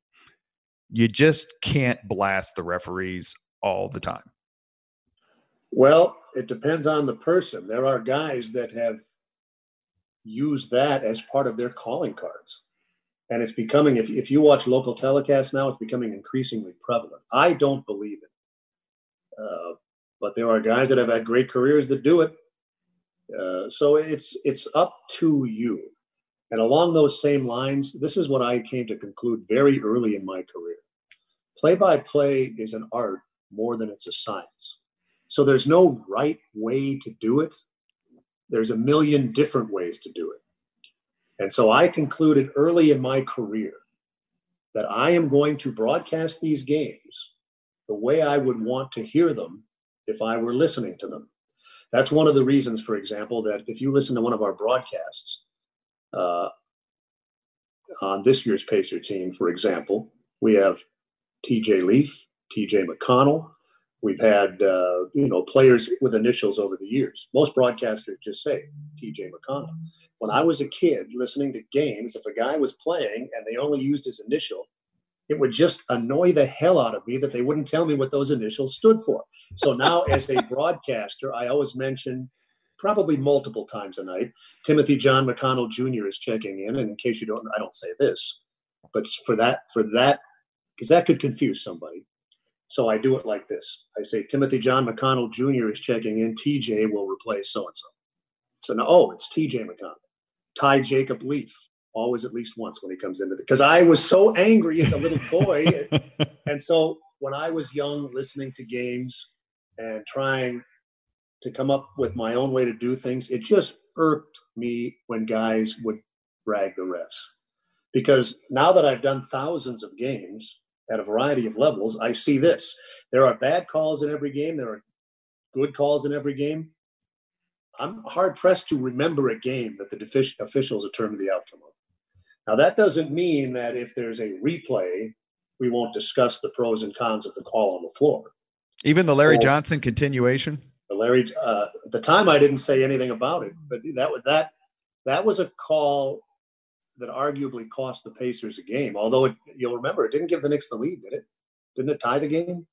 You just can't blast the referees all the time. Well, it depends on the person. There are guys that have used that as part of their calling cards. And it's becoming, if, if you watch local telecasts now, it's becoming increasingly prevalent. I don't believe it. Uh, but there are guys that have had great careers that do it. Uh, so it's it's up to you. And along those same lines, this is what I came to conclude very early in my career. Play by play is an art more than it's a science. So there's no right way to do it. There's a million different ways to do it. And so I concluded early in my career that I am going to broadcast these games the way I would want to hear them if I were listening to them. That's one of the reasons, for example, that if you listen to one of our broadcasts uh, on this year's Pacer team, for example, we have TJ Leaf, TJ McConnell. We've had uh, you know players with initials over the years. Most broadcasters just say TJ McConnell. When I was a kid listening to games, if a guy was playing and they only used his initial, it would just annoy the hell out of me that they wouldn't tell me what those initials stood for. So now, as a broadcaster, I always mention, probably multiple times a night, Timothy John McConnell Jr. is checking in. And in case you don't, I don't say this, but for that, for that, because that could confuse somebody. So I do it like this. I say Timothy John McConnell Jr. is checking in. TJ will replace so and so. So now, oh, it's TJ McConnell. Ty Jacob Leaf, always at least once when he comes into the because I was so angry as a little boy. *laughs* and so when I was young, listening to games and trying to come up with my own way to do things, it just irked me when guys would brag the refs. Because now that I've done thousands of games at a variety of levels, I see this. There are bad calls in every game, there are good calls in every game. I'm hard pressed to remember a game that the defic- officials determined the outcome of. Now, that doesn't mean that if there's a replay, we won't discuss the pros and cons of the call on the floor. Even the Larry Well- Johnson continuation. The Larry, uh, at the time, I didn't say anything about it, but that was that that was a call that arguably cost the Pacers a game. Although it, you'll remember, it didn't give the Knicks the lead, did it? Didn't it tie the game?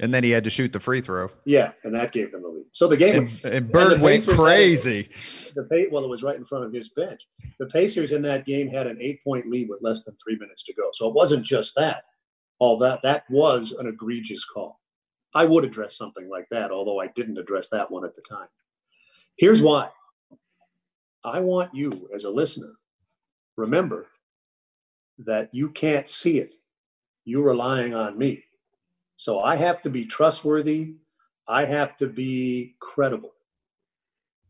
And then he had to shoot the free throw. Yeah, and that gave them the lead. So the game and, and Bird and went crazy. the well, it was right in front of his bench. The Pacers in that game had an eight-point lead with less than three minutes to go. So it wasn't just that. All that that was an egregious call. I would address something like that, although I didn't address that one at the time. Here's why. I want you, as a listener, remember that you can't see it. You're relying on me. So I have to be trustworthy. I have to be credible.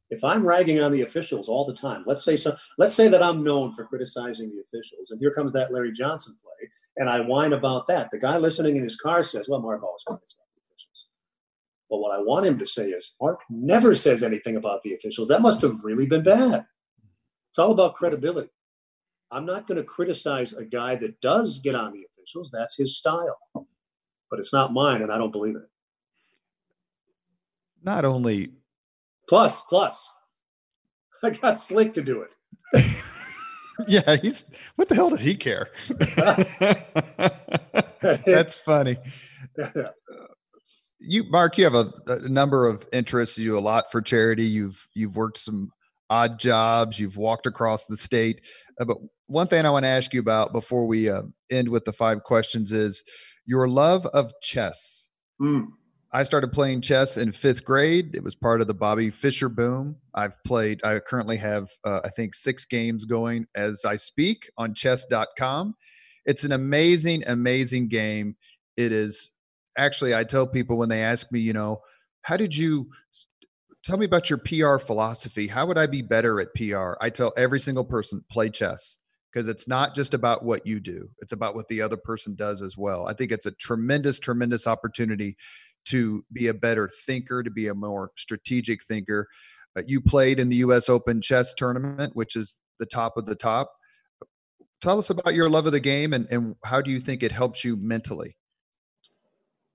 If I'm ragging on the officials all the time, let's say so, let's say that I'm known for criticizing the officials, and here comes that Larry Johnson play, and I whine about that. The guy listening in his car says, "Well, Mark always complains about the officials." But what I want him to say is, Mark never says anything about the officials. That must have really been bad. It's all about credibility. I'm not going to criticize a guy that does get on the officials. That's his style. But it's not mine, and I don't believe it. Not only. Plus, plus, I got Slick to do it. *laughs* yeah, he's. What the hell does he care? *laughs* That's *laughs* funny. you, Mark, you have a, a number of interests. You do a lot for charity. You've you've worked some odd jobs. You've walked across the state. Uh, but one thing I want to ask you about before we uh, end with the five questions is your love of chess. Mm. I started playing chess in fifth grade. It was part of the Bobby Fischer boom. I've played, I currently have, uh, I think, six games going as I speak on chess.com. It's an amazing, amazing game. It is actually, I tell people when they ask me, you know, how did you tell me about your PR philosophy. How would I be better at PR? I tell every single person play chess because it's not just about what you do, it's about what the other person does as well. I think it's a tremendous, tremendous opportunity to be a better thinker, to be a more strategic thinker. Uh, you played in the US Open chess tournament, which is the top of the top. Tell us about your love of the game and, and how do you think it helps you mentally?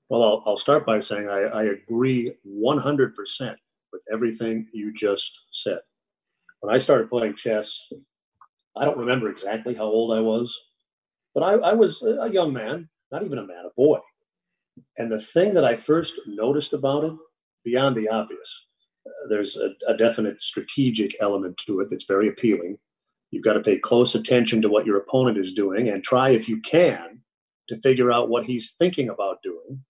Well, I'll, I'll start by saying I, I agree 100% with everything you just said. When I started playing chess, I don't remember exactly how old I was, but I, I was a young man, not even a man, a boy. And the thing that I first noticed about it, beyond the obvious, uh, there's a, a definite strategic element to it that's very appealing. You've got to pay close attention to what your opponent is doing and try, if you can, to figure out what he's thinking about doing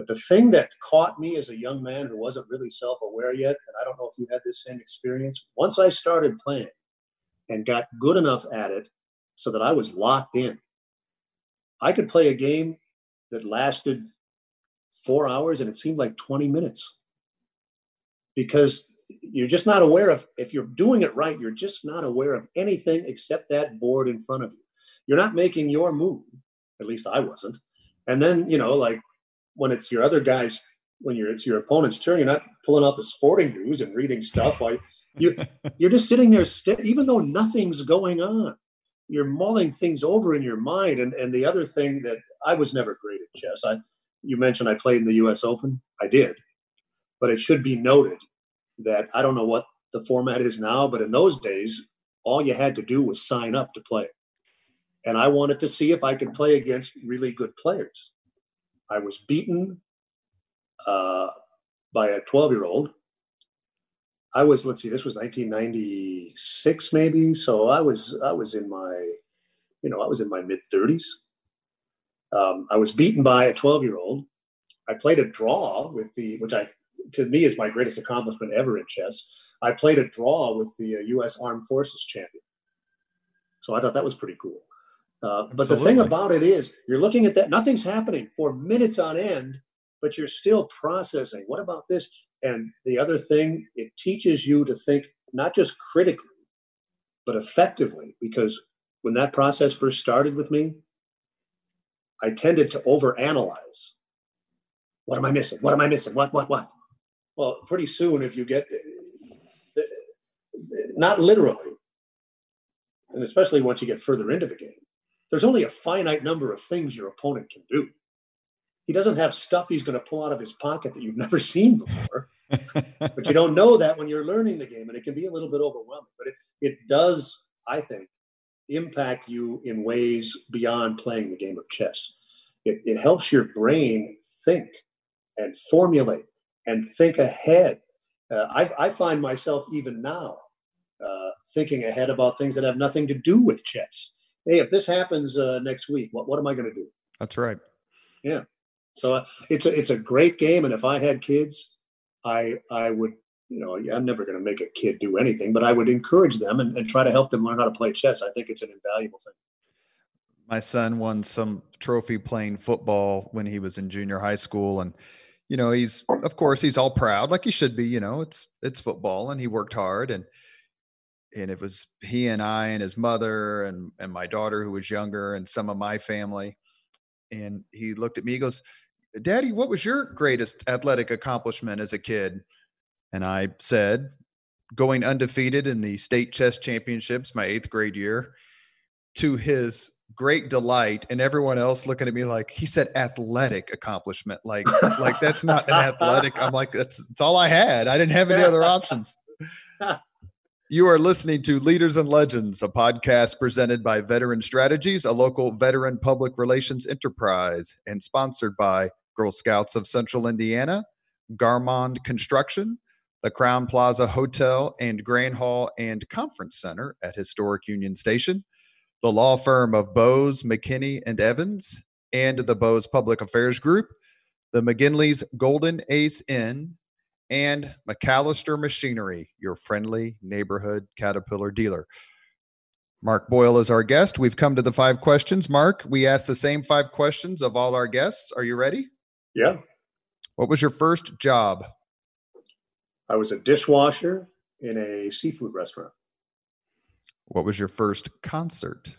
but the thing that caught me as a young man who wasn't really self aware yet, and I don't know if you had this same experience, once I started playing and got good enough at it so that I was locked in, I could play a game that lasted four hours and it seemed like 20 minutes. Because you're just not aware of if you're doing it right you're just not aware of anything except that board in front of you. You're not making your move at least i wasn't. And then you know like when it's your other guys, when you're it's your opponent's turn, you're not pulling out the sporting news and reading stuff. Like you, *laughs* you're just sitting there, st- even though nothing's going on. You're mulling things over in your mind. And and the other thing that I was never great at chess. I you mentioned I played in the U.S. Open. I did, but it should be noted that I don't know what the format is now, but in those days, all you had to do was sign up to play. And I wanted to see if I could play against really good players. I was beaten uh, by a 12 year old. I was, let's see, this was 1996 maybe. So I was, I was in my, you know, I was in my mid 30s. Um, I was beaten by a 12 year old. I played a draw with the, which I, to me is my greatest accomplishment ever in chess. I played a draw with the uh, U.S. Armed Forces champion. So I thought that was pretty cool. Uh, but the thing about it is, you're looking at that, nothing's happening for minutes on end, but you're still processing. What about this? And the other thing, it teaches you to think not just critically, but effectively. Because when that process first started with me, I tended to overanalyze. What am I missing? What am I missing? What, what, what? Well, pretty soon, if you get, eh, eh, not literally, and especially once you get further into the game, there's only a finite number of things your opponent can do. He doesn't have stuff he's going to pull out of his pocket that you've *laughs* never seen before. but you don't know that when you're learning the game, and it can be a little bit overwhelming. But it, it does, I think, impact you in ways beyond playing the game of chess. It, it helps your brain think and formulate and think ahead Uh, I, I, find myself even now uh, thinking ahead about things that have nothing to do with chess. Hey, if this happens uh, next week, what, what am I going to do? That's right. Yeah. So uh, it's a it's a great game, and if I had kids, I I would you know I'm never going to make a kid do anything, but I would encourage them and, and try to help them learn how to play chess. I think it's an invaluable thing. My son won some trophy playing football when he was in junior high school, and you know he's of course he's all proud like he should be. You know it's it's football, and he worked hard and and it was he and I and his mother and and my daughter who was younger and some of my family. And he looked at me, he goes, Daddy, what was your greatest athletic accomplishment as a kid? And I said, going undefeated in the state chess championships my eighth grade year, to his great delight and everyone else looking at me like he said athletic accomplishment like like that's not an athletic i'm like that's, that's all i had i didn't have any other *laughs* options you are listening to leaders and legends a podcast presented by veteran strategies a local veteran public relations enterprise and sponsored by Girl Scouts of Central Indiana, Garmong Construction, the Crowne Plaza Hotel and Grand Hall and Conference Center at Historic Union Station, the law firm of Bose, McKinney, and Evans, and the Bose Public Affairs Group, the McGinley's Golden Ace Inn, and MacAllister Machinery, your friendly neighborhood Caterpillar dealer. Mark Boyle is our guest. We've come to the five questions. Mark, we ask the same five questions of all our guests. Are you ready? Yeah. What was your first job? I was a dishwasher in a seafood restaurant. What was your first concert?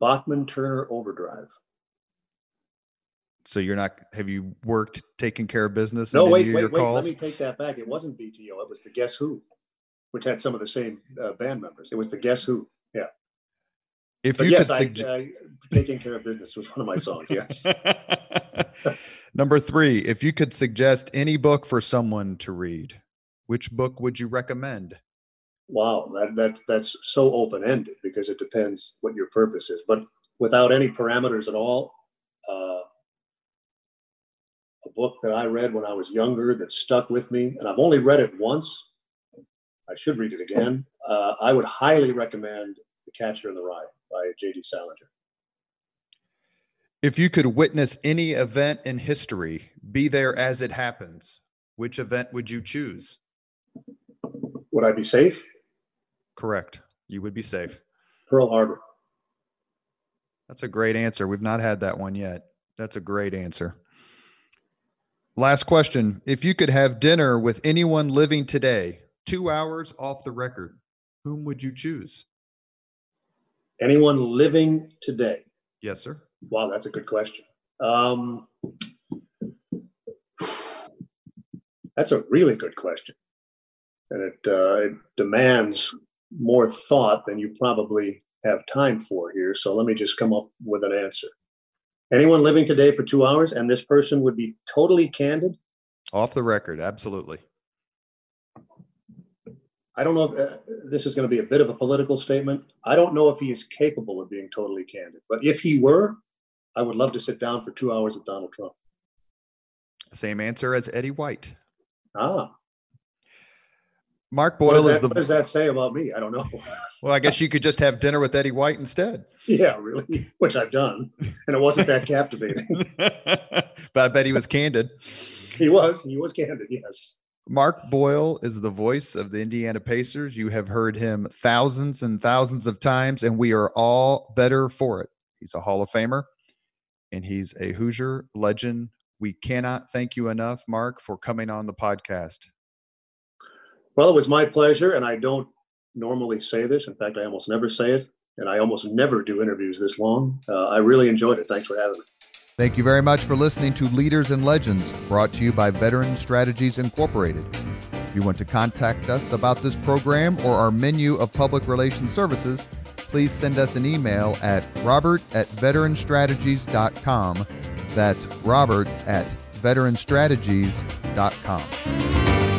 Bachman Turner Overdrive. So you're not have you worked taking care of business? No, wait, wait, wait. Calls? Let me take that back. It wasn't BTO. It was the Guess Who, which had some of the same uh, band members. It was the Guess Who. Yeah. If but you yes, could suggest- I, uh, taking care of business was one of my songs. Yes. *laughs* Number three, if you could suggest any book for someone to read, which book would you recommend? Wow, that, that that's so open ended because it depends what your purpose is. But without any parameters at all, uh, a book that I read when I was younger that stuck with me, and I've only read it once. I should read it again. Uh, I would highly recommend The Catcher in the Rye by J.D. Salinger. If you could witness any event in history, be there as it happens, which event would you choose? Would I be safe? Correct. You would be safe. Pearl Harbor. That's a great answer. We've not had that one yet. That's a great answer. Last question. If you could have dinner with anyone living today, two hours off the record, whom would you choose? Anyone living today? Yes, sir. Wow, that's a good question. Um, that's a really good question. And it, uh, it demands more thought than you probably have time for here. So let me just come up with an answer. Anyone living today for two hours, and this person would be totally candid? Off the record, absolutely. I don't know if uh, this is going to be a bit of a political statement. I don't know if he is capable of being totally candid, but if he were, I would love to sit down for two hours with Donald Trump. Same answer as Eddie White. Ah. Mark Boyle that, is the. What does that say about me? I don't know. *laughs* well, I guess you could just have dinner with Eddie White instead. Yeah, really, which I've done, and it wasn't that captivating. *laughs* but I bet he was candid. He was. He was candid. Yes. Mark Boyle is the voice of the Indiana Pacers. You have heard him thousands and thousands of times, and we are all better for it. He's a Hall of Famer and he's a Hoosier legend. We cannot thank you enough, Mark, for coming on the podcast. Well, it was my pleasure, and I don't normally say this. In fact, I almost never say it, and I almost never do interviews this long. Uh, I really enjoyed it. Thanks for having me. Thank you very much for listening to Leaders and Legends, brought to you by Veteran Strategies Incorporated. If you want to contact us about this program or our menu of public relations services, please send us an email at robert at veteranstrategies.com. That's robert at veteranstrategies.com.